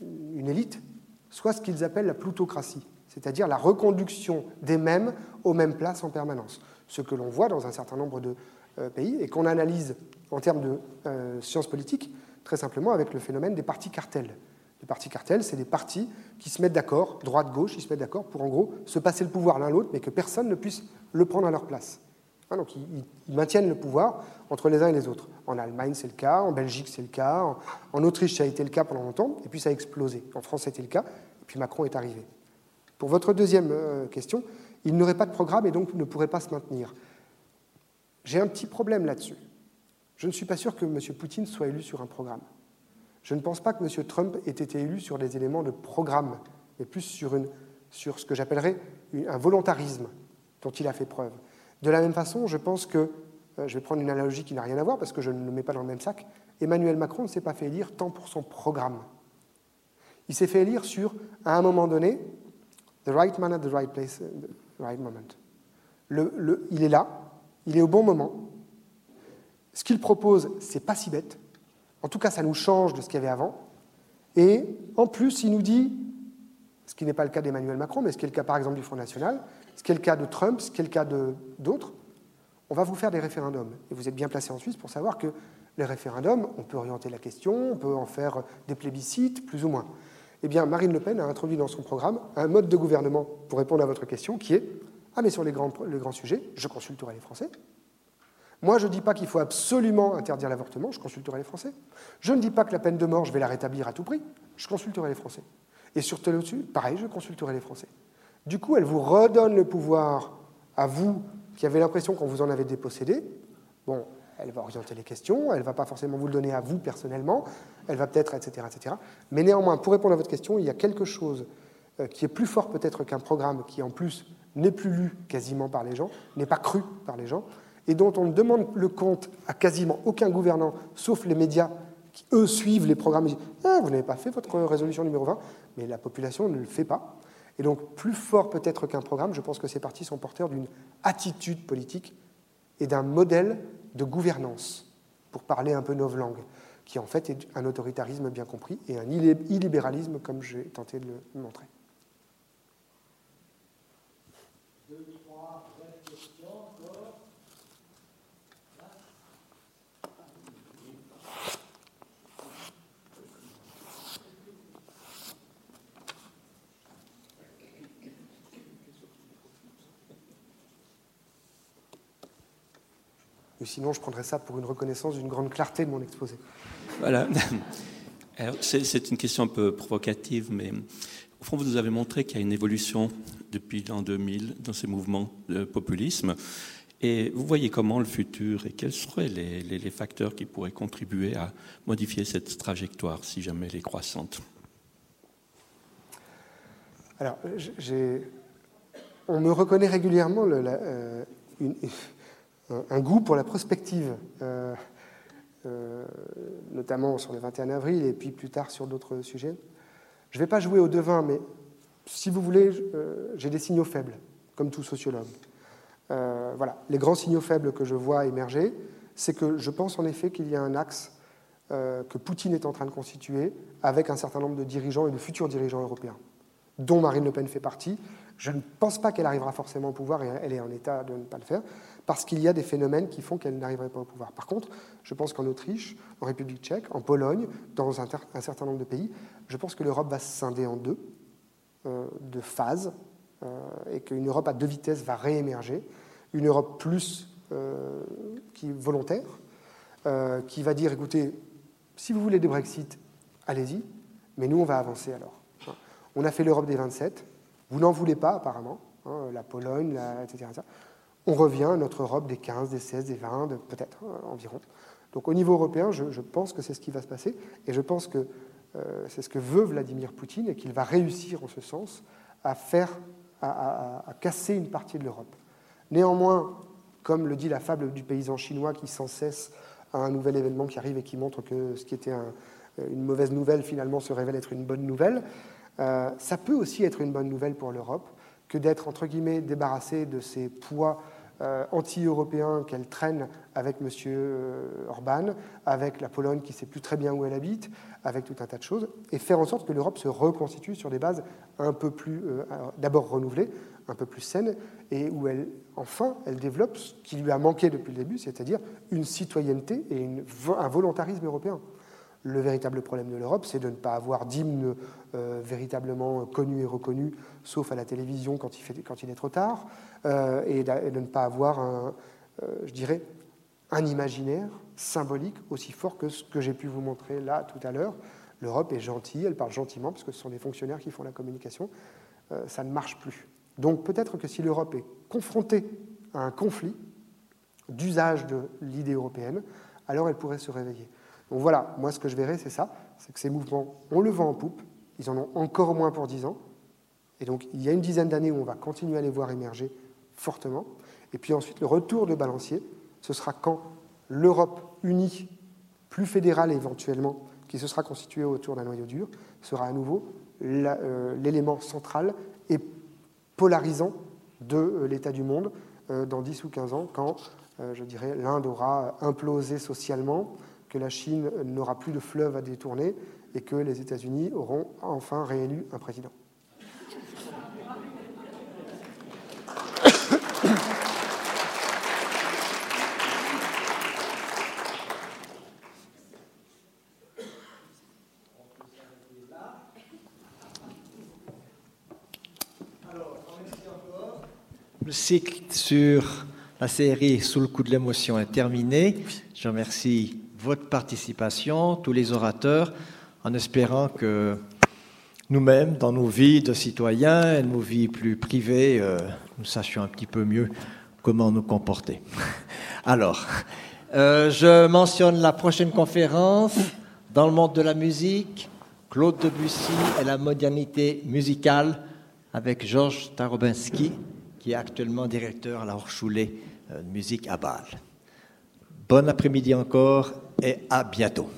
une élite, soit ce qu'ils appellent la plutocratie, c'est-à-dire la reconduction des mêmes aux mêmes places en permanence. Ce que l'on voit dans un certain nombre de euh, pays et qu'on analyse en termes de euh, sciences politiques très simplement avec le phénomène des partis cartels. Les partis cartels, c'est des partis qui se mettent d'accord, droite-gauche, ils se mettent d'accord pour en gros se passer le pouvoir l'un l'autre, mais que personne ne puisse le prendre à leur place. Hein, donc ils, maintiennent le pouvoir entre les uns et les autres. En Allemagne, c'est le cas, en Belgique, c'est le cas, en, Autriche, ça a été le cas pendant longtemps, et puis ça a explosé. En France, c'était le cas, et puis Macron est arrivé. Pour votre deuxième euh, question, il n'aurait pas de programme et donc ne pourrait pas se maintenir. J'ai un petit problème là-dessus. Je ne suis pas sûr que M. Poutine soit élu sur un programme. Je ne pense pas que M. Trump ait été élu sur des éléments de programme, mais plus sur, une, sur ce que j'appellerais un volontarisme dont il a fait preuve. De la même façon, je pense que, euh, je vais prendre une analogie qui n'a rien à voir parce que je ne le mets pas dans le même sac, Emmanuel Macron ne s'est pas fait élire tant pour son programme. Il s'est fait élire sur, à un moment donné, the right man at the right place, the right moment. Il est là, il est au bon moment. Ce qu'il propose, c'est pas si bête. En tout cas, ça nous change de ce qu'il y avait avant. Et en plus, il nous dit, ce qui n'est pas le cas d'Emmanuel Macron, mais ce qui est le cas par exemple du Front National, ce qui est le cas de Trump, ce qui est le cas d'autres, on va vous faire des référendums. Et vous êtes bien placé en Suisse pour savoir que les référendums, on peut orienter la question, on peut en faire des plébiscites, plus ou moins. Eh bien, Marine Le Pen a introduit dans son programme un mode de gouvernement pour répondre à votre question qui est Ah, mais sur les grands, les sujets, je consulterai les Français. Moi, je ne dis pas qu'il faut absolument interdire l'avortement, je consulterai les Français. Je ne dis pas que la peine de mort, je vais la rétablir à tout prix, je consulterai les Français. Et sur tel pareil, je consulterai les Français. Du coup, elle vous redonne le pouvoir à vous qui avez l'impression qu'on vous en avait dépossédé. Bon, elle va orienter les questions, elle ne va pas forcément vous le donner à vous personnellement, elle va peut-être, etc., etc. Mais néanmoins, pour répondre à votre question, il y a quelque chose euh, qui est plus fort peut-être qu'un programme qui, en plus, n'est plus lu quasiment par les gens, n'est pas cru par les gens, et dont on ne demande le compte à quasiment aucun gouvernant, sauf les médias qui, eux, suivent les programmes. Disent, ah, vous n'avez pas fait votre résolution numéro 20, mais la population ne le fait pas. Et donc, plus fort peut-être qu'un programme, je pense que ces partis sont porteurs d'une attitude politique et d'un modèle de gouvernance, pour parler un peu nos langues, qui en fait est un autoritarisme bien compris et un illibéralisme, comme j'ai tenté de le montrer. Sinon, je prendrais ça pour une reconnaissance d'une grande clarté de mon exposé. Voilà. C'est une question un peu provocative, mais au fond, vous nous avez montré qu'il y a une évolution depuis l'an 2000 dans ces mouvements de populisme. Et vous voyez comment le futur et quels seraient les, les, facteurs qui pourraient contribuer à modifier cette trajectoire si jamais elle est croissante? Alors, on me reconnaît régulièrement le, euh, une, un goût pour la prospective, euh, euh, notamment sur le 21 avril et puis plus tard sur d'autres sujets. Je ne vais pas jouer au devin, mais si vous voulez, euh, j'ai des signaux faibles, comme tout sociologue. voilà, les grands signaux faibles que je vois émerger, c'est que je pense en effet qu'il y a un axe que Poutine est en train de constituer avec un certain nombre de dirigeants et de futurs dirigeants européens, dont Marine Le Pen fait partie. Je ne pense pas qu'elle arrivera forcément au pouvoir et elle est en état de ne pas le faire parce qu'il y a des phénomènes qui font qu'elle n'arriverait pas au pouvoir. Par contre, je pense qu'en Autriche, en République tchèque, en Pologne, dans un, certain nombre de pays, je pense que l'Europe va se scinder en deux, euh, de phases, euh, et qu'une Europe à deux vitesses va réémerger. Une Europe plus euh, qui volontaire, qui va dire, écoutez, si vous voulez des Brexit, allez-y, mais nous, on va avancer alors. On a fait l'Europe des 27, vous n'en voulez pas apparemment, hein, la Pologne, etc on revient à notre Europe des 15, des 16, des 20, peut-être euh, environ. Donc au niveau européen, je, pense que c'est ce qui va se passer, et je pense que euh, c'est ce que veut Vladimir Poutine, et qu'il va réussir en ce sens à faire, à, casser une partie de l'Europe. Néanmoins, comme le dit la fable du paysan chinois qui sans cesse a un nouvel événement qui arrive et qui montre que ce qui était une mauvaise nouvelle finalement se révèle être une bonne nouvelle, euh, ça peut aussi être une bonne nouvelle pour l'Europe que d'être entre guillemets débarrassé de ces poids euh, anti-européens qu'elle traîne avec M. Euh, Orban, avec la Pologne qui ne sait plus très bien où elle habite, avec tout un tas de choses, et faire en sorte que l'Europe se reconstitue sur des bases un peu plus, euh, d'abord renouvelées, un peu plus saines, et où elle, enfin, elle développe ce qui lui a manqué depuis le début, c'est-à-dire une citoyenneté et un volontarisme européen. Le véritable problème de l'Europe, c'est de ne pas avoir d'hymne euh, véritablement connu et reconnu, sauf à la télévision quand il, est trop tard, euh, et, de, ne pas avoir, un, euh, je dirais, un imaginaire symbolique aussi fort que ce que j'ai pu vous montrer là tout à l'heure. L'Europe est gentille, elle parle gentiment, parce que ce sont des fonctionnaires qui font la communication. ça ne marche plus. Donc peut-être que si l'Europe est confrontée à un conflit d'usage de l'idée européenne, alors elle pourrait se réveiller. Donc voilà, moi ce que je verrais, c'est ça, c'est que ces mouvements, on le vend en poupe, ils en ont encore moins pour dix ans, et donc il y a une dizaine d'années où on va continuer à les voir émerger fortement, et puis ensuite le retour de balancier, ce sera quand l'Europe unie, plus fédérale éventuellement, qui se sera constituée autour d'un noyau dur, sera à nouveau euh, l'élément central et polarisant de euh, l'état du monde euh, dans 10 ou 15 ans, quand, je dirais, l'Inde aura implosé socialement, que la Chine n'aura plus de fleuve à détourner et que les États-Unis auront enfin réélu un président. Le cycle sur la série Sous le coup de l'émotion est terminé. Je remercie votre participation, tous les orateurs, en espérant que nous-mêmes, dans nos vies de citoyens et nos vies plus privées, euh, nous sachions un petit peu mieux comment nous comporter. Alors, euh, je mentionne la prochaine conférence dans le monde de la musique, Claude Debussy et la modernité musicale avec Georges Tarobinski, qui est actuellement directeur à la Hochschule euh, de musique à Bâle. Bon après-midi encore et à bientôt.